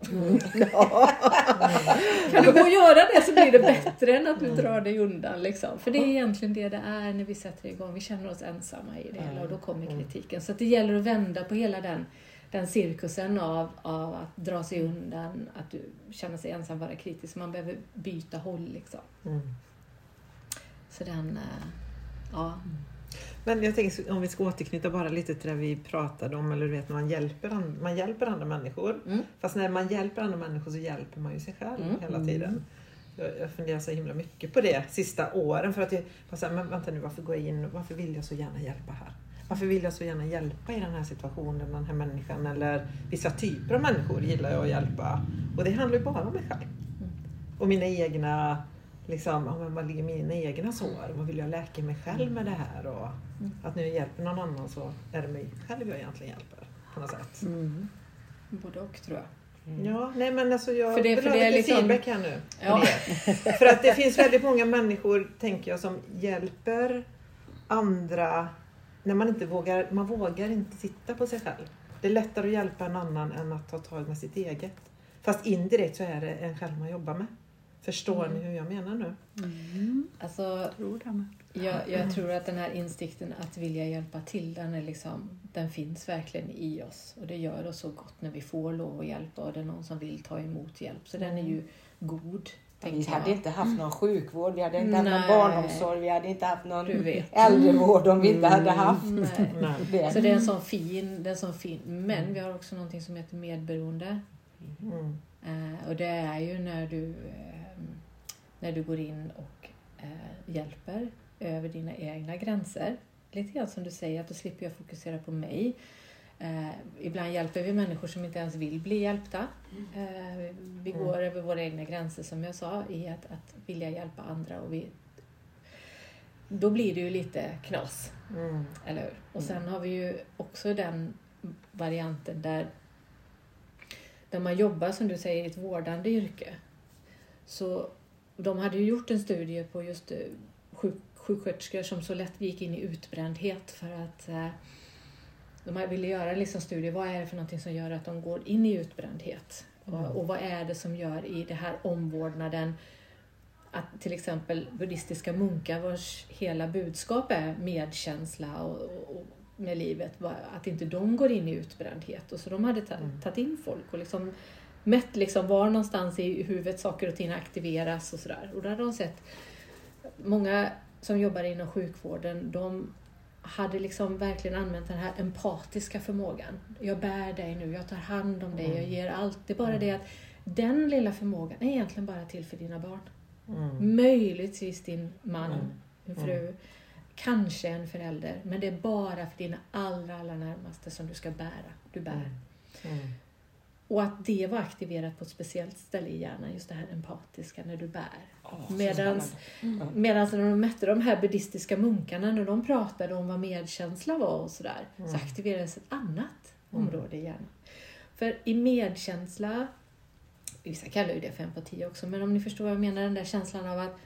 kan du gå och göra det så blir det bättre än att du drar dig undan. Liksom. För det är egentligen det det är när vi sätter igång, vi känner oss ensamma i det hela och då kommer kritiken. Så det gäller att vända på hela den, den cirkusen av, av att dra sig undan, att du känner sig ensam, vara kritisk. Man behöver byta håll liksom. Mm. Så den, eh, ja. Men jag tänker om vi ska återknyta bara lite till det vi pratade om, eller du vet när man hjälper, man hjälper andra människor. Mm. Fast när man hjälper andra människor så hjälper man ju sig själv Mm. hela tiden. Jag, jag funderar så himla mycket på det sista åren för att jag var så här, men vänta nu varför går jag in, varför vill jag så gärna hjälpa här? Varför vill jag så gärna hjälpa i den här situationen, den här människan eller vissa typer av människor gillar jag att hjälpa. Och det handlar ju bara om mig själv. Och mina egna, liksom, ja, men vad ligger mina egna sår? Vad vill jag läka mig själv med det här? Och att när jag hjälper någon annan så är det mig själv jag egentligen hjälper. På något sätt. Mm. Både och tror jag. Ja, nej men alltså jag För det- vill för ha det är lite liksom- feedback här nu. Ja. För att det finns väldigt många människor, tänker jag, som hjälper andra när man inte vågar, man vågar inte titta på sig själv. Det är lättare att hjälpa en annan än att ta tag med sitt eget. Fast indirekt så är det en själv man jobbar med. Förstår Mm. ni hur jag menar nu? Mm. Alltså, Tror. Jag, jag tror att den här insikten att vilja hjälpa till, den, är liksom, den finns verkligen i oss. Och det gör oss så gott när vi får lov att hjälpa och det är någon som vill ta emot hjälp. Så den är ju god, Vi hade jag. inte haft någon sjukvård, vi hade inte haft någon barnomsorg, vi hade inte haft någon äldrevård om vi inte hade haft Nej. Nej. det. Så det är en sån fin, det är en sån fin. Men vi har också någonting som heter medberoende. Mm. Eh, och det är ju när du, eh, när du går in och eh, hjälper över dina egna gränser. Lite grann som du säger, att då slipper jag fokusera på mig. Eh, ibland hjälper vi människor som inte ens vill bli hjälpta. Eh, vi Mm. går över våra egna gränser som jag sa i att, att vilja hjälpa andra. Och vi, då blir det ju lite knas. Mm. Eller hur? Och sen har vi ju också den varianten där, där man jobbar, som du säger, i ett vårdande yrke. Så de hade ju gjort en studie på just eh, sjuk, sjuksköterskor som så lätt gick in i utbrändhet för att eh, de ville göra en liksom studie, vad är det för någonting som gör att de går in i utbrändhet? Och, och vad är det som gör i det här omvårdnaden att till exempel buddhistiska munkar vars hela budskap är medkänsla och, och, med livet, att inte de går in i utbrändhet. Och så de hade ta, tagit in folk och liksom mätt liksom var någonstans i huvudet saker och ting aktiveras och sådär. Och då hade de sett många som jobbar inom sjukvården, de hade liksom verkligen använt den här empatiska förmågan. Jag bär dig nu, jag tar hand om dig, jag ger allt. Det är bara det att den lilla förmågan är egentligen bara till för dina barn. Mm. Möjligtvis din man, Mm. din fru, kanske en förälder. Men det är bara för dina allra, allra närmaste som du ska bära. Du bär. Mm. Och att det var aktiverat på ett speciellt ställe i hjärnan, just det här empatiska när du bär. Så Medans, medans när de mätte de här buddhistiska munkarna, när de pratade om vad medkänsla var och sådär, så aktiverades ett annat område i hjärnan. För i medkänsla, vissa kallar ju det för empati också, men om ni förstår vad jag menar, den där känslan av att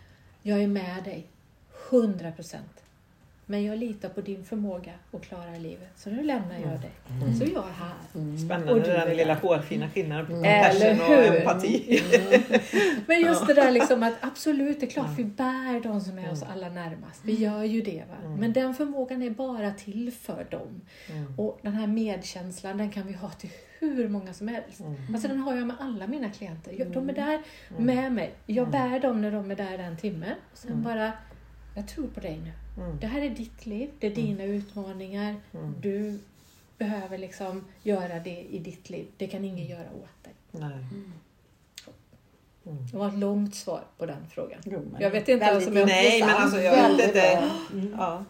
jag är med dig, 100 procent. Men jag litar på din förmåga att klara livet, så nu lämnar jag dig. Så är jag här. Spännande Och du den är lilla hårfina skillnaden på Eller compassion och empati. Men just det där liksom att absolut, det är klart vi bär de som är oss alla närmast. Vi gör ju det. Va? Men den förmågan är bara till för dem. Och den här medkänslan, den kan vi ha till hur många som helst. Alltså den har jag med alla mina klienter. Jag- De är där med mig. Jag bär dem när de är där en timme. Och sen bara, jag tror på dig nu. Mm. Det här är ditt liv, det är dina utmaningar. Du behöver liksom göra det i ditt liv. Det kan ingen göra åt dig. Nej. Det var ett långt svar på den frågan. Jo, Jag vet inte ens Väldigt om jag... Nej, men alltså jag vet inte. bra. Ja.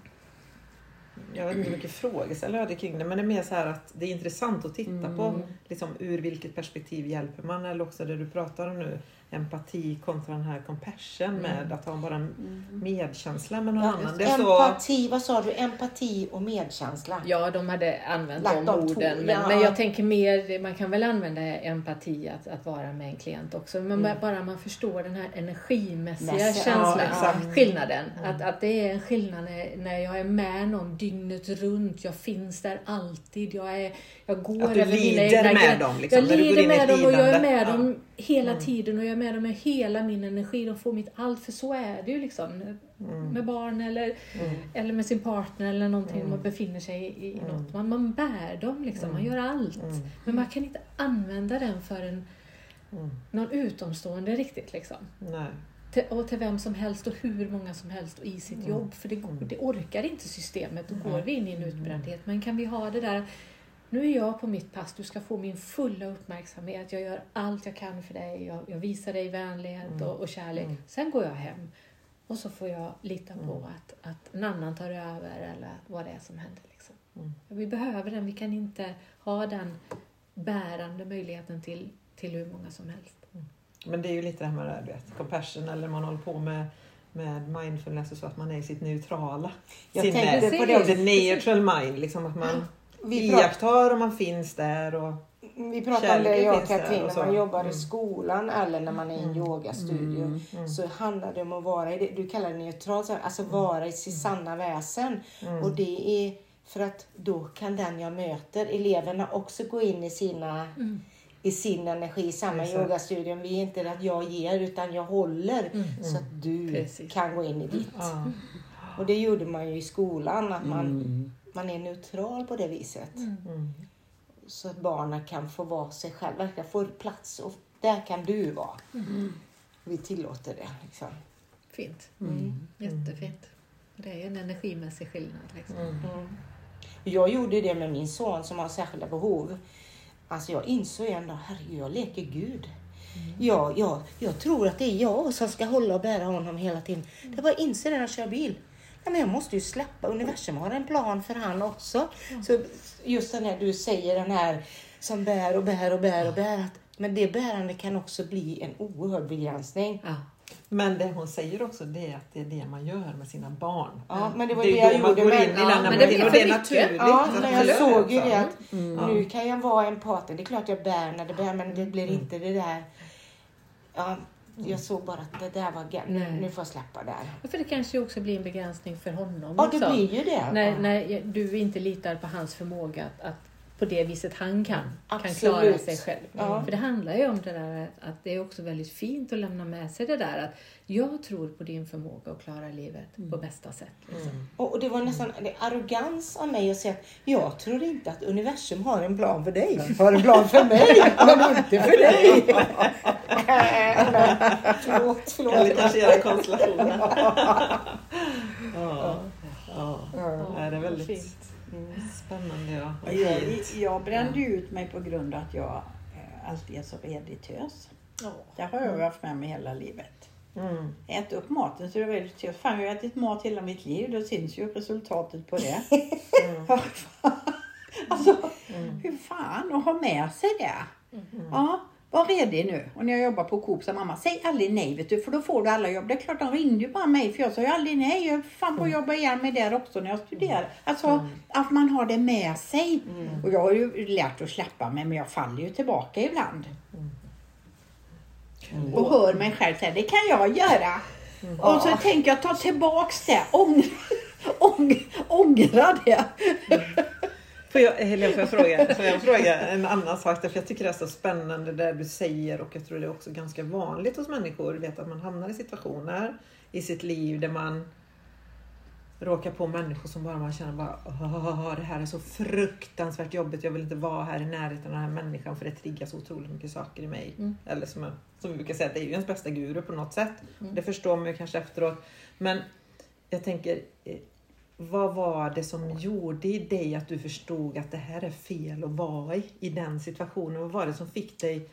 Jag vet inte hur mycket frågeställningar jag hade kring det, men det är mer så här att det är intressant att titta på liksom, ur vilket perspektiv hjälper man eller också det du pratar om nu. empati kontra den här compassion Mm. med att ha bara en medkänsla med någon annan. Det är så... empati, vad sa du? Empati och medkänsla. Ja, de hade använt Lagt de orden. Men, ja. men jag tänker mer, man kan väl använda empati att, att vara med en klient också. Men Mm. bara man förstår den här energimässiga Mässiga, känslan, ja, skillnaden. Att, att det är en skillnad när, när jag är med någon dygnet runt. Jag finns där alltid. Jag, är, jag går över mina egna med grän- dem, liksom, jag lider med dem och jag är med Ja. dem hela Mm. tiden och jag är med dem med hela min energi. De får mitt allt, för så är det ju liksom. Mm. Med barn eller, eller med sin partner eller någonting. Man befinner sig i, i något. Man, man bär dem liksom, man gör allt. Men man kan inte använda den för en, Mm. någon utomstående riktigt. Liksom. Nej. Till, och till vem som helst och hur många som helst och i sitt jobb. För det, går- det orkar inte systemet. Då går vi in i en utbrändhet. Men kan vi ha det där nu är jag på mitt pass, du ska få min fulla uppmärksamhet. Jag gör allt jag kan för dig. Jag, jag visar dig vänlighet och, och kärlek. Sen går jag hem. Och så får jag lita på att, att en annan tar över eller vad det är som händer. Liksom. Vi behöver den. Vi kan inte ha den bärande möjligheten till, till hur många som helst. Men det är ju lite det här med det här, du vet, compassion eller man håller på med, med mindfulness och så att man är i sitt neutrala Jag sinne. tänkte på det. det. The neutral mind, liksom att man Vi, iakttar och man finns där. Och, vi pratade om det jag och Katrin när man jobbar i Mm. skolan eller när man är i en yogastudio. Så handlar det om att vara i det, du kallar det neutralt, alltså vara i sitt sanna väsen. Och det är för att då kan den jag möter, eleverna också gå in i sina i sin energi, samma Exakt. yogastudion. Vi är inte att jag ger utan jag håller så att du Precis. kan gå in i ditt. ja. Och det gjorde man ju i skolan, att man, man är neutral på det viset. Mm. Så att barnen kan få vara sig själva, verkligen få plats och där kan du vara. Vi tillåter det. Liksom. Fint. Mm. Jättefint. Det är en energimässig skillnad. Liksom. Jag gjorde det med min son som har särskilda behov. Alltså jag insåg ju ändå, herregud, jag leker Gud. Ja, ja, jag tror att det är jag som ska hålla och bära honom hela tiden. Det var att inse det när jag kör bil. Nej, men jag måste ju släppa, universum har en plan för han också. Så just den här du säger, den här som bär och bär och bär och bär. Att, men det bärande kan också bli en oerhörd begränsning. Ja. Men det hon säger också det är att det är det man gör med sina barn. Ja, men det var det det jag man gjorde går med- in i ja, men det för det är naturligt. Ja, men jag såg ju det att nu kan jag vara empatisk. Det är klart jag bär när det bär, men det blir inte det där... Ja, jag såg bara att det där var... Nej. nu får jag släppa där. För det kanske också blir en begränsning för honom Ja, också. det blir ju det. När, när du inte litar på hans förmåga att, att på det viset han kan, kan klara sig själv. Ja. För det handlar ju om det där att det är också väldigt fint att lämna med sig det där att jag tror på din förmåga att klara livet på bästa sätt. Liksom. Och och det var nästan det arrogans av mig att säga att jag tror inte att universum har en plan för dig. Har en plan för mig, men inte för dig. Förlåt, förlåt. Eller kanske göra konstellationer. ja. Ja. Ja. Det är väldigt Fint. spännande. Ja. Jag, jag brände ju ut mig på grund av att jag eh, alltid är så redig tös. Ja. Det har jag haft med mig hela livet. Mm. Ät upp maten så är det väldigt tös. Fan, jag har ätit mat hela mitt liv. Då syns ju resultatet på det. alltså, hur fan att ha med sig det. Ja, var redig nu. Och när jag jobbar på Coop sa mamma, säg aldrig nej vet du, för då får du alla jobb. Det är klart, de ringde ju bara mig för jag sa ju aldrig nej. Jag fan på att jobba igen med där också när jag studerar. Alltså att man har det med sig. Och jag har ju lärt att släppa mig, men jag faller ju tillbaka ibland. Och hör mig själv säga, det kan jag göra. Och så tänker jag ta tillbaks det, ång, ång, ångra det. Får jag, Helene, får jag, fråga, får jag fråga en annan sak? För jag tycker det är så spännande det du säger och jag tror det är också ganska vanligt hos människor. Vet att man hamnar i situationer i sitt liv där man råkar på människor som bara man känner bara "Åh, det här är så fruktansvärt jobbigt. Jag vill inte vara här i närheten av den här människan för det triggar så otroligt mycket saker i mig. Eller som, som vi brukar säga, det är ju ens bästa guru på något sätt. Det förstår man ju kanske efteråt. Men jag tänker, eh, vad var det som gjorde i dig att du förstod att det här är fel att vara i, i den situationen? Vad var det som fick dig,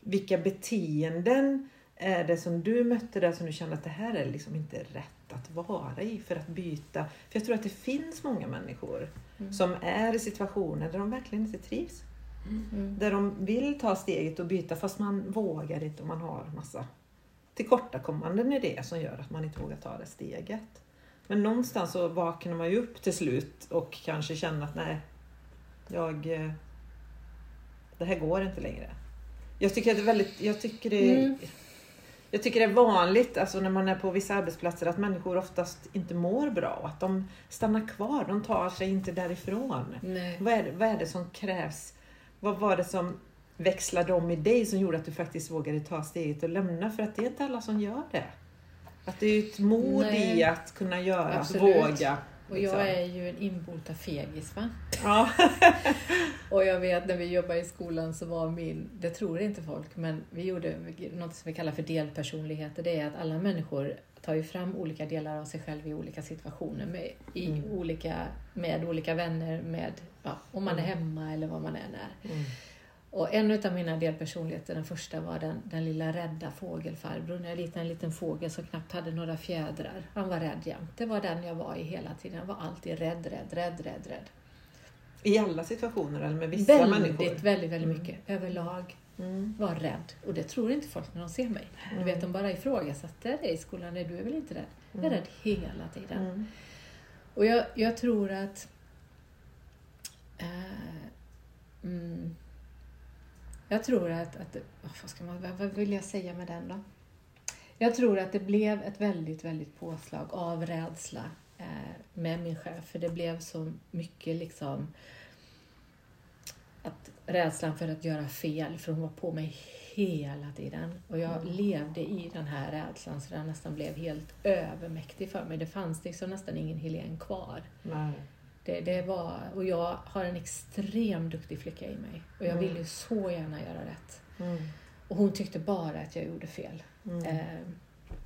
vilka beteenden är det som du mötte där som du kände att det här är liksom inte rätt att vara i för att byta? För jag tror att det finns många människor som är i situationer där de verkligen inte trivs. Där de vill ta steget och byta fast man vågar inte och man har massa tillkortakommanden i det som gör att man inte vågar ta det steget. Men någonstans så vaknar man ju upp till slut och kanske känner att nej, jag... eh, Det här går inte längre. Jag tycker att det är väldigt... Jag tycker det är, Mm. jag tycker det är vanligt alltså när man är på vissa arbetsplatser att människor oftast inte mår bra. Att de stannar kvar, de tar sig inte därifrån. Nej. Vad är, vad är det som krävs? Vad var det som växlade om i dig som gjorde att du faktiskt vågade ta steget och lämna? För att det är inte alla som gör det. Att det är ett mod Nej. i att kunna göra, Absolut. våga. Och liksom. jag är ju en inbota fegis va. Ja. Och jag vet när vi jobbade i skolan så var min, det tror inte folk, men vi gjorde något som vi kallar för delpersonligheter. Det är att alla människor tar ju fram olika delar av sig själv i olika situationer. Med, i Mm. olika, med olika vänner, med ja, om man är Mm. hemma eller vad man än är. Mm. Och en av mina delpersonligheter, den första var den, den lilla rädda fågelfarbrorn. Jag litade en liten fågel som knappt hade några fjädrar. Han var rädd jämt. Det var den jag var i hela tiden. Jag var alltid rädd, rädd, rädd, rädd, rädd. I alla situationer eller med vissa väldigt, människor? väldigt, väldigt Mm. mycket. Överlag Mm. var rädd. Och det tror inte folk när de ser mig. Du vet, de bara ifrågasätter dig i skolan. Nej, du är väl inte rädd? Jag är Mm. rädd hela tiden. Mm. Och jag, jag tror att... Eh, mm, jag tror att... att vad, ska man, vad, vill jag säga med den då? Jag tror att det blev ett väldigt, väldigt påslag av rädsla eh, med min chef. För det blev så mycket liksom... Att rädslan för att göra fel, för hon var på mig hela tiden. Och jag levde i den här rädslan så den nästan blev helt övermäktig för mig. Det fanns liksom nästan ingen Helen kvar. Nej. Det, det var, och jag har en extremt duktig flicka i mig. Och jag Mm. ville ju så gärna göra rätt. Mm. Och hon tyckte bara att jag gjorde fel. Mm. Eh,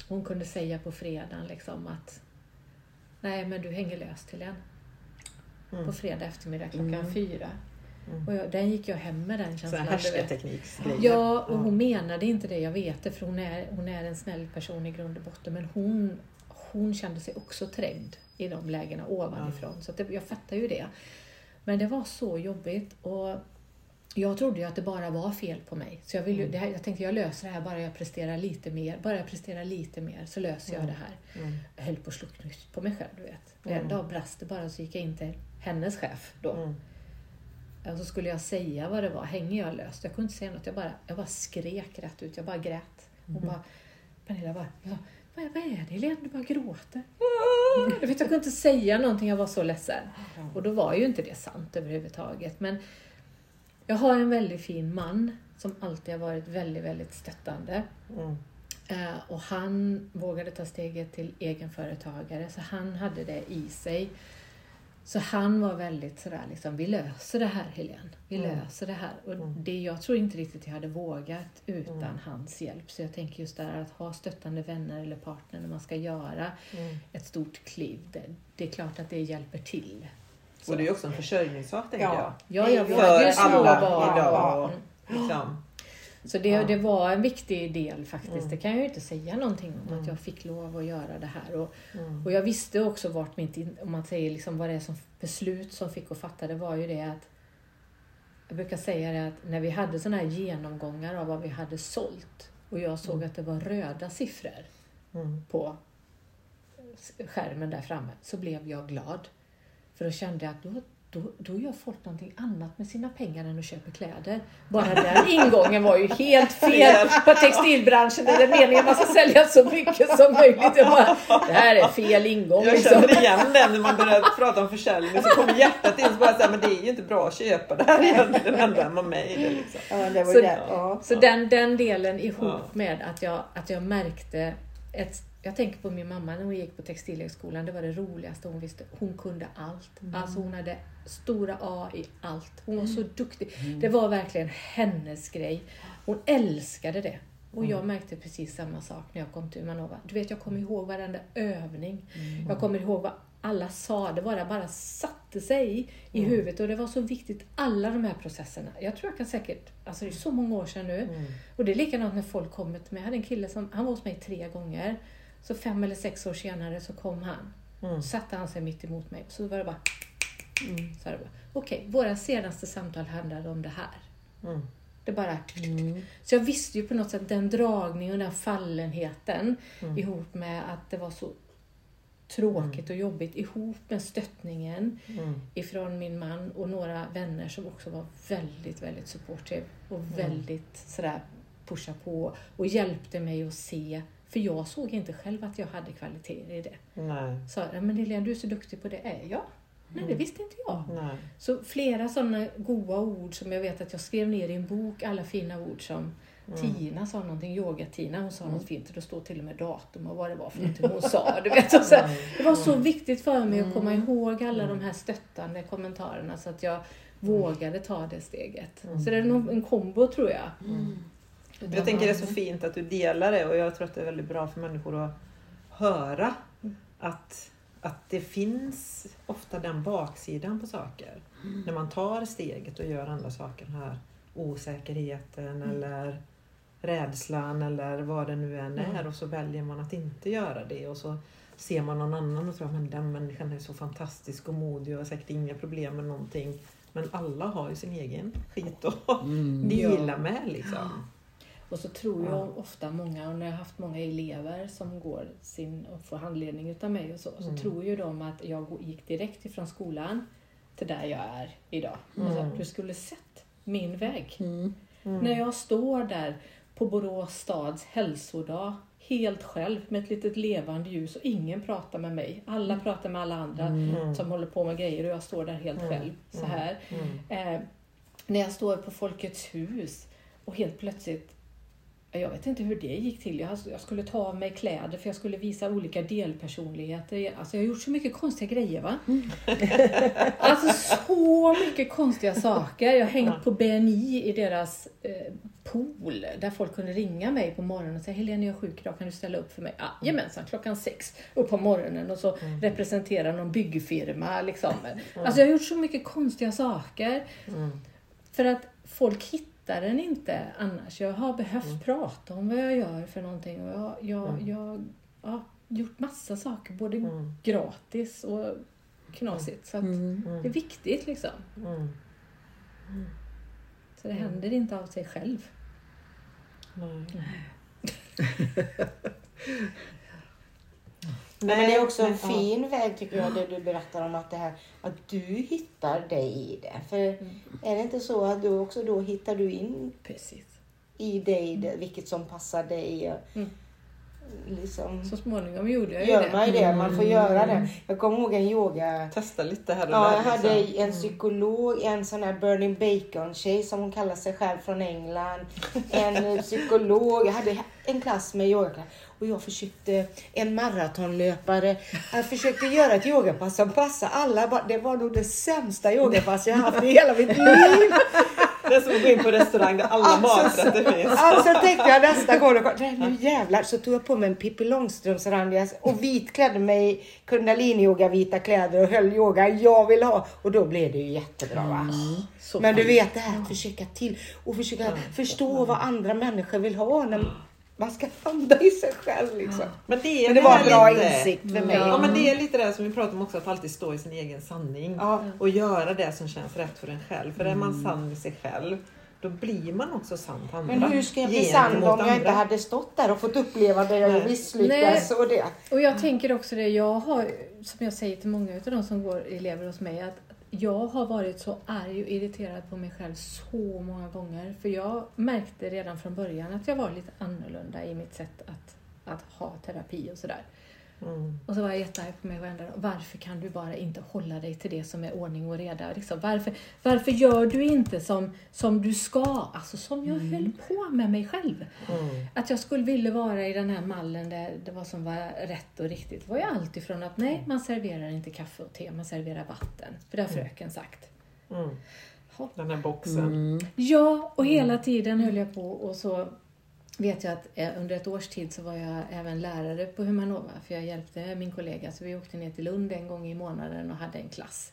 hon kunde säga på fredagen liksom att Nej men du hänger löst till en. Mm. På fredag eftermiddag klockan Mm. fyra. Mm. Och jag, den gick jag hem med den känslan. här du vet. härskartekniksgrejer. Ja, och hon menade inte det, jag vet det, för hon är, hon är en snäll person i grund och botten. Men hon, hon kände sig också trängd i de lägena ovanifrån. Så att det, jag fattar ju det. Men det var så jobbigt. Och jag trodde ju att det bara var fel på mig. Så jag, ville, ju- det här, jag tänkte jag löser det här bara jag presterar lite mer. Bara jag presterar lite mer så löser jag det här. Mm. Jag höll på att slå knut på mig själv, du vet. Mm. En dag brast det bara så gick jag in till hennes chef då. Mm. Och så skulle jag säga vad det var. Hänger jag löst? Jag kunde inte säga något. Jag bara, jag bara skrek rätt ut. Jag bara grät. Hon Mhm. bara, Pernilla bara, ja, vad, vad är det Helene? Du bara gråter. Jag, vet, jag kunde inte säga någonting. Jag var så ledsen. Och då var ju inte det sant överhuvudtaget. Men jag har en väldigt fin man som alltid har varit väldigt, väldigt stöttande. Mm. Eh, och han vågade ta steget till egenföretagare, så han hade det i sig. Så han var väldigt sådär, liksom, vi löser det här Helene. Vi Mm. löser det här. Och Mm. det jag tror inte riktigt jag hade vågat utan Mm. hans hjälp. Så jag tänker just där att ha stöttande vänner eller partner när man ska göra Mm. ett stort kliv. Det, det är klart att det hjälper till. Och det är ju också en försörjningssak tänker Ja. jag. Ja, jag För alla barn. idag. Mm. Liksom. Så det, Ja. det var en viktig del faktiskt. Mm. Det kan jag ju inte säga någonting om, Mm. att jag fick lov att göra det här. Och, Mm. och jag visste också vart mitt, om man säger liksom vad det är som beslut som fick att fatta, det var ju det att jag brukar säga det att när vi hade sådana här genomgångar av vad vi hade sålt och jag såg Mm. att det var röda siffror Mm. på skärmen där framme så blev jag glad. För då kände jag att då, då, då gör folk någonting annat med sina pengar än att köpa kläder. Bara den ingången var ju helt fel på textilbranschen. Det är meningen att man ska sälja så mycket som möjligt. Jag bara, det här är fel ingång. Jag Liksom. känner igen det när man börjar prata om försäljning så kommer hjärtat in så bara säga men det är ju inte bra att köpa det här egentligen. Ändrar man mig det liksom. Ja, det var Så- det. Ja. Så den, den delen ihop Ja. med att jag, att jag märkte ett jag tänker på min mamma när hon gick på Textilhögskolan. Det var det roligaste hon visste. Hon kunde allt. Alltså hon hade stora A i allt. Hon var så duktig. Det var verkligen hennes grej. Hon älskade det. Och jag märkte precis samma sak när jag kom till Umanova. Du vet, jag kommer ihåg varenda övning. Jag kommer ihåg vad alla sa. Det bara, bara satte sig i, i huvudet. Och det var så viktigt, alla de här processerna. Jag tror jag kan säkert, alltså det är så många år sedan nu. Och det är likadant när folk kommer till mig. Jag hade en kille som, han var hos mig tre gånger. Så fem eller sex år senare så kom han. Mm. Satte han sig mitt emot mig. Så var det bara... Så här bara, Okej, våra senaste samtal handlade om det här. Mm. Det bara... Så jag visste ju på något sätt den dragningen och den fallenheten ihop med att det var så tråkigt och jobbigt ihop med stöttningen Mm. ifrån min man och några vänner som också var väldigt, väldigt supportive och väldigt sådär pusha på och hjälpte mig att se. För jag såg inte själv att jag hade kvaliteter i det. Nej. Sa "Ja, men Helene, du är så duktig på det. Är jag? Nej, det visste inte jag. Nej. Så flera sådana goda ord som jag vet att jag skrev ner i en bok, alla fina ord som Tina sa någonting, yoga-Tina, hon sa något fint och det står till och med datum och vad det var för någonting hon sa. Du vet, så, det var så viktigt för mig att komma ihåg alla de här stöttande kommentarerna så att jag vågade ta det steget. Så det är nog en kombo tror jag. Jag tänker det är så fint att du delar det och jag tror att det är väldigt bra för människor att höra att, att det finns ofta den baksidan på saker. När man tar steget och gör andra saker. Den här osäkerheten eller rädslan eller vad det nu än är och så väljer man att inte göra det och så ser man någon annan och tror att den människan är så fantastisk och modig och har säkert inga problem med någonting. Men alla har ju sin egen skit att deala med liksom. Och så tror jag ofta många, och när jag har haft många elever som går sin och får handledning utav mig och så, så tror ju de att jag gick direkt ifrån skolan till där jag är idag. Alltså, du skulle sett min väg. När jag står där på Borås stads hälsodag helt själv med ett litet levande ljus och ingen pratar med mig. Alla pratar med alla andra som håller på med grejer och jag står där helt själv så här. Eh, när jag står på Folkets hus och helt plötsligt jag vet inte hur det gick till. Jag, skulle ta av mig kläder för jag skulle visa olika delpersonligheter. Alltså jag har gjort så mycket konstiga grejer va. Alltså så mycket konstiga saker. Jag har hängt på BNI i deras eh, pool där folk kunde ringa mig på morgonen och säga Helene jag är sjuk idag, kan du ställa upp för mig? Ja, Jajamensan, klockan sex upp på morgonen och så representera någon byggfirma. Liksom. Alltså jag har gjort så mycket konstiga saker. För att folk hittar den inte annars. Jag har behövt prata om vad jag gör för någonting. Och jag jag, jag ja, gjort massa saker, både gratis och knasigt. Så att det är viktigt liksom. Mm. Så det händer inte av sig själv. Nej. Nej, men det är också en men, ja. fin väg tycker jag, det du berättar om att det här att du hittar dig i det. För är det inte så att du också då hittar du in Precis. i dig vilket som passar dig? Mm. Liksom, Så småningom gjorde jag ju gör det. man ju det, man får göra det. Jag kommer ihåg en yoga Testa lite här och Ja, där. jag hade liksom. en psykolog, en sån här Burning Bacon-tjej som hon kallar sig själv från England. En eh, psykolog. Jag hade en klass med yogaklass. Och jag försökte, en maratonlöpare, jag försökte göra ett yogapass som passade alla. Det var nog det sämsta yogapass jag haft i hela mitt liv. Det är som att gå in på restaurang där alla maträtter finns. Alltså tänkte jag nästa gång, nej, nu jävlar. Så tog jag på mig en Pippi Långstrumps och vit klädde mig i kundalini-yoga, vita kläder och höll yoga jag vill ha. Och då blev det ju jättebra va. Så Men du vet det här att försöka till och försöka förstå vad andra människor vill ha när man ska landa i sig själv liksom. Men det, är Men det var en bra lite- insikt för mig. Ja men det är lite det som vi pratar om också, att alltid stå i sin egen sanning. Ja. Och göra det som känns rätt för en själv. För är man sann med sig själv, då blir man också sann till andra. Men hur ska jag bli sann om jag inte hade stått där och fått uppleva det jag Nej. misslyckas och det? Och jag tänker också det, jag har, som jag säger till många av de som går elever hos mig, att jag har varit så arg och irriterad på mig själv så många gånger. För jag märkte redan från början att jag var lite annorlunda i mitt sätt att, att ha terapi och sådär. Mm. Och så var jag jättearg på mig varenda dag. Varför kan du bara inte hålla dig till det som är ordning och reda? Liksom, varför, varför gör du inte som, som du ska? Alltså som jag höll på med mig själv. Mm. Att jag skulle vilja vara i den här mallen där det var som var rätt och riktigt var ju alltifrån att nej, man serverar inte kaffe och te, man serverar vatten. För det har fröken sagt. Mm. Den här boxen. Ja, och hela tiden höll jag på och så vet jag att eh, under ett års tid så var jag även lärare på Humanova för jag hjälpte min kollega så vi åkte ner till Lund en gång i månaden och hade en klass.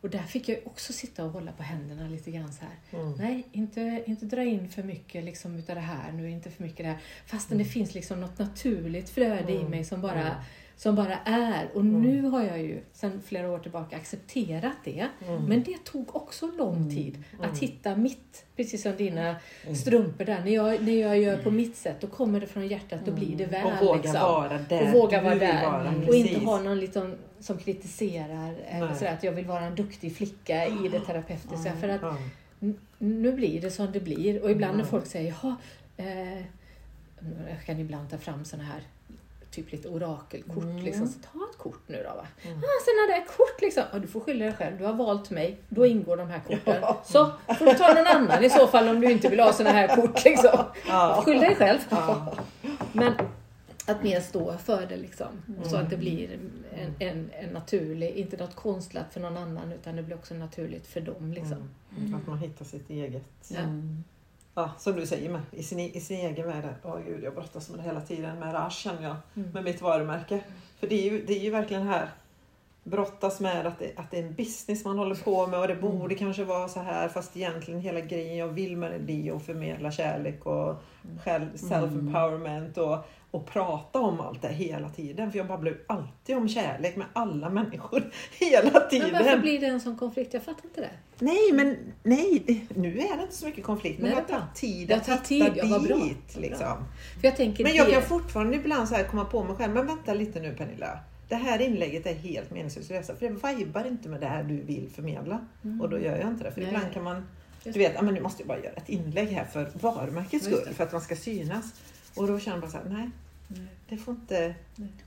Och där fick jag också sitta och hålla på händerna lite grann så här. Mm. Nej, inte, inte dra in för mycket liksom utav det här nu, inte för mycket det här. Fastän det finns liksom något naturligt flöde i mig som bara som bara är. Och nu har jag ju sedan flera år tillbaka accepterat det. Men det tog också lång tid att hitta mitt, precis som dina strumpor där. När jag, när jag gör på mitt sätt, då kommer det från hjärtat, då blir det väl. Och våga liksom. vara där och våga vara där. vara, och inte ha någon liksom, som kritiserar, eller sådär, att jag vill vara en duktig flicka i det terapeutiska. För att nu blir det som det blir. Och ibland när folk säger, jaha, eh, jag kan ibland ta fram såna här typ lite orakelkort. Liksom. Så ta ett kort nu då. Va? Ah, sådana där kort liksom. Ja, du får skylla dig själv. Du har valt mig. Då ingår de här korten. Så får du ta någon annan i så fall om du inte vill ha såna här kort. Liksom. Skyll dig själv. Men att mer stå för det liksom. Och så att det blir en, en, en naturlig, inte något konstlat för någon annan utan det blir också naturligt för dem. Liksom. Att man hittar sitt eget. Ja. Som du säger med, i sin, i sin egen värld. Åh gud, jag brottas med det hela tiden med Rash känner jag. Med mitt varumärke. För det är ju, det är ju verkligen här brottas med att det, att det är en business man håller på med och det borde kanske vara så här fast egentligen hela grejen jag vill med det är att förmedla kärlek och själv, self-empowerment och, och prata om allt det hela tiden. För jag babblar ju alltid om kärlek med alla människor hela Men tiden. varför blir det en sån konflikt? Jag fattar inte det. Nej, men nej, nu är det inte så mycket konflikt. Men Nej, det bra. tagit tid att hitta tid, ja, bra. dit. Vad bra. Liksom. För jag tänker Men jag det- kan fortfarande ibland så här komma på mig själv, men vänta lite nu Pernilla. Det här inlägget är helt meningslöst att läsa för det vibar inte med det här du vill förmedla. Och då gör jag inte det. För Nej. ibland kan man, du vet, men nu måste jag bara göra ett inlägg här för varumärkets skull, för att man ska synas. Och då känner bara så här, nej, Nej. det får inte,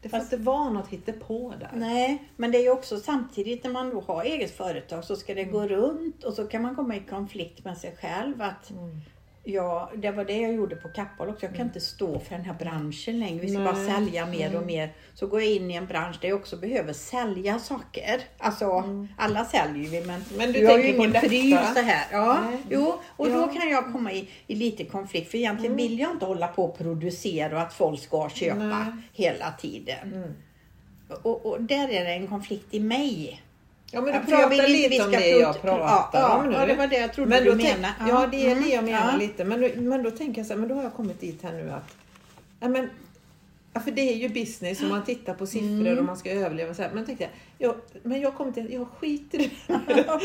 det får Fast- inte vara något hittepå där. Nej, men det är ju också samtidigt när man då har eget företag så ska det gå runt och så kan man komma i konflikt med sig själv. Att Mm. Ja, det var det jag gjorde på Kappahl också. Jag kan inte stå för den här branschen längre. Vi ska Nej. bara sälja mer och mer. Så går jag in i en bransch där jag också behöver sälja saker. Alltså, alla säljer ju men, Men du du har ju ingen pryl så här. Ja, Nej. jo, och Ja. då kan jag komma i, i lite konflikt. För egentligen vill jag inte hålla på och producera och att folk ska köpa Nej. hela tiden. Mm. Och, och där är det en konflikt i mig. Ja men du pratar lite om det jag pratar ja, om nu. Ja, det var det jag trodde men du menade. Ja, det är det jag Mm, menar ja. lite. Men, då- men då tänker jag så här, men då har jag kommit dit här nu att ja, men, ja, för det är ju business och man tittar på siffror Mm. och man ska överleva. Så här. Men tänkte jag, jag, men jag kommer till jag skiter i det.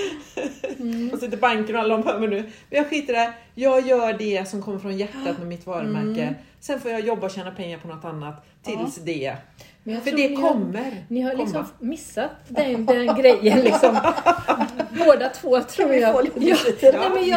Mm. och sitter banken och alla de mig nu. Men jag skiter i det. Jag gör det som kommer från hjärtat med mitt varumärke. Mm. Sen får jag jobba och tjäna pengar på något annat tills det. För det ni har- kommer Ni har liksom missat den, den grejen liksom. Båda två tror jag. Ja, nej, men jag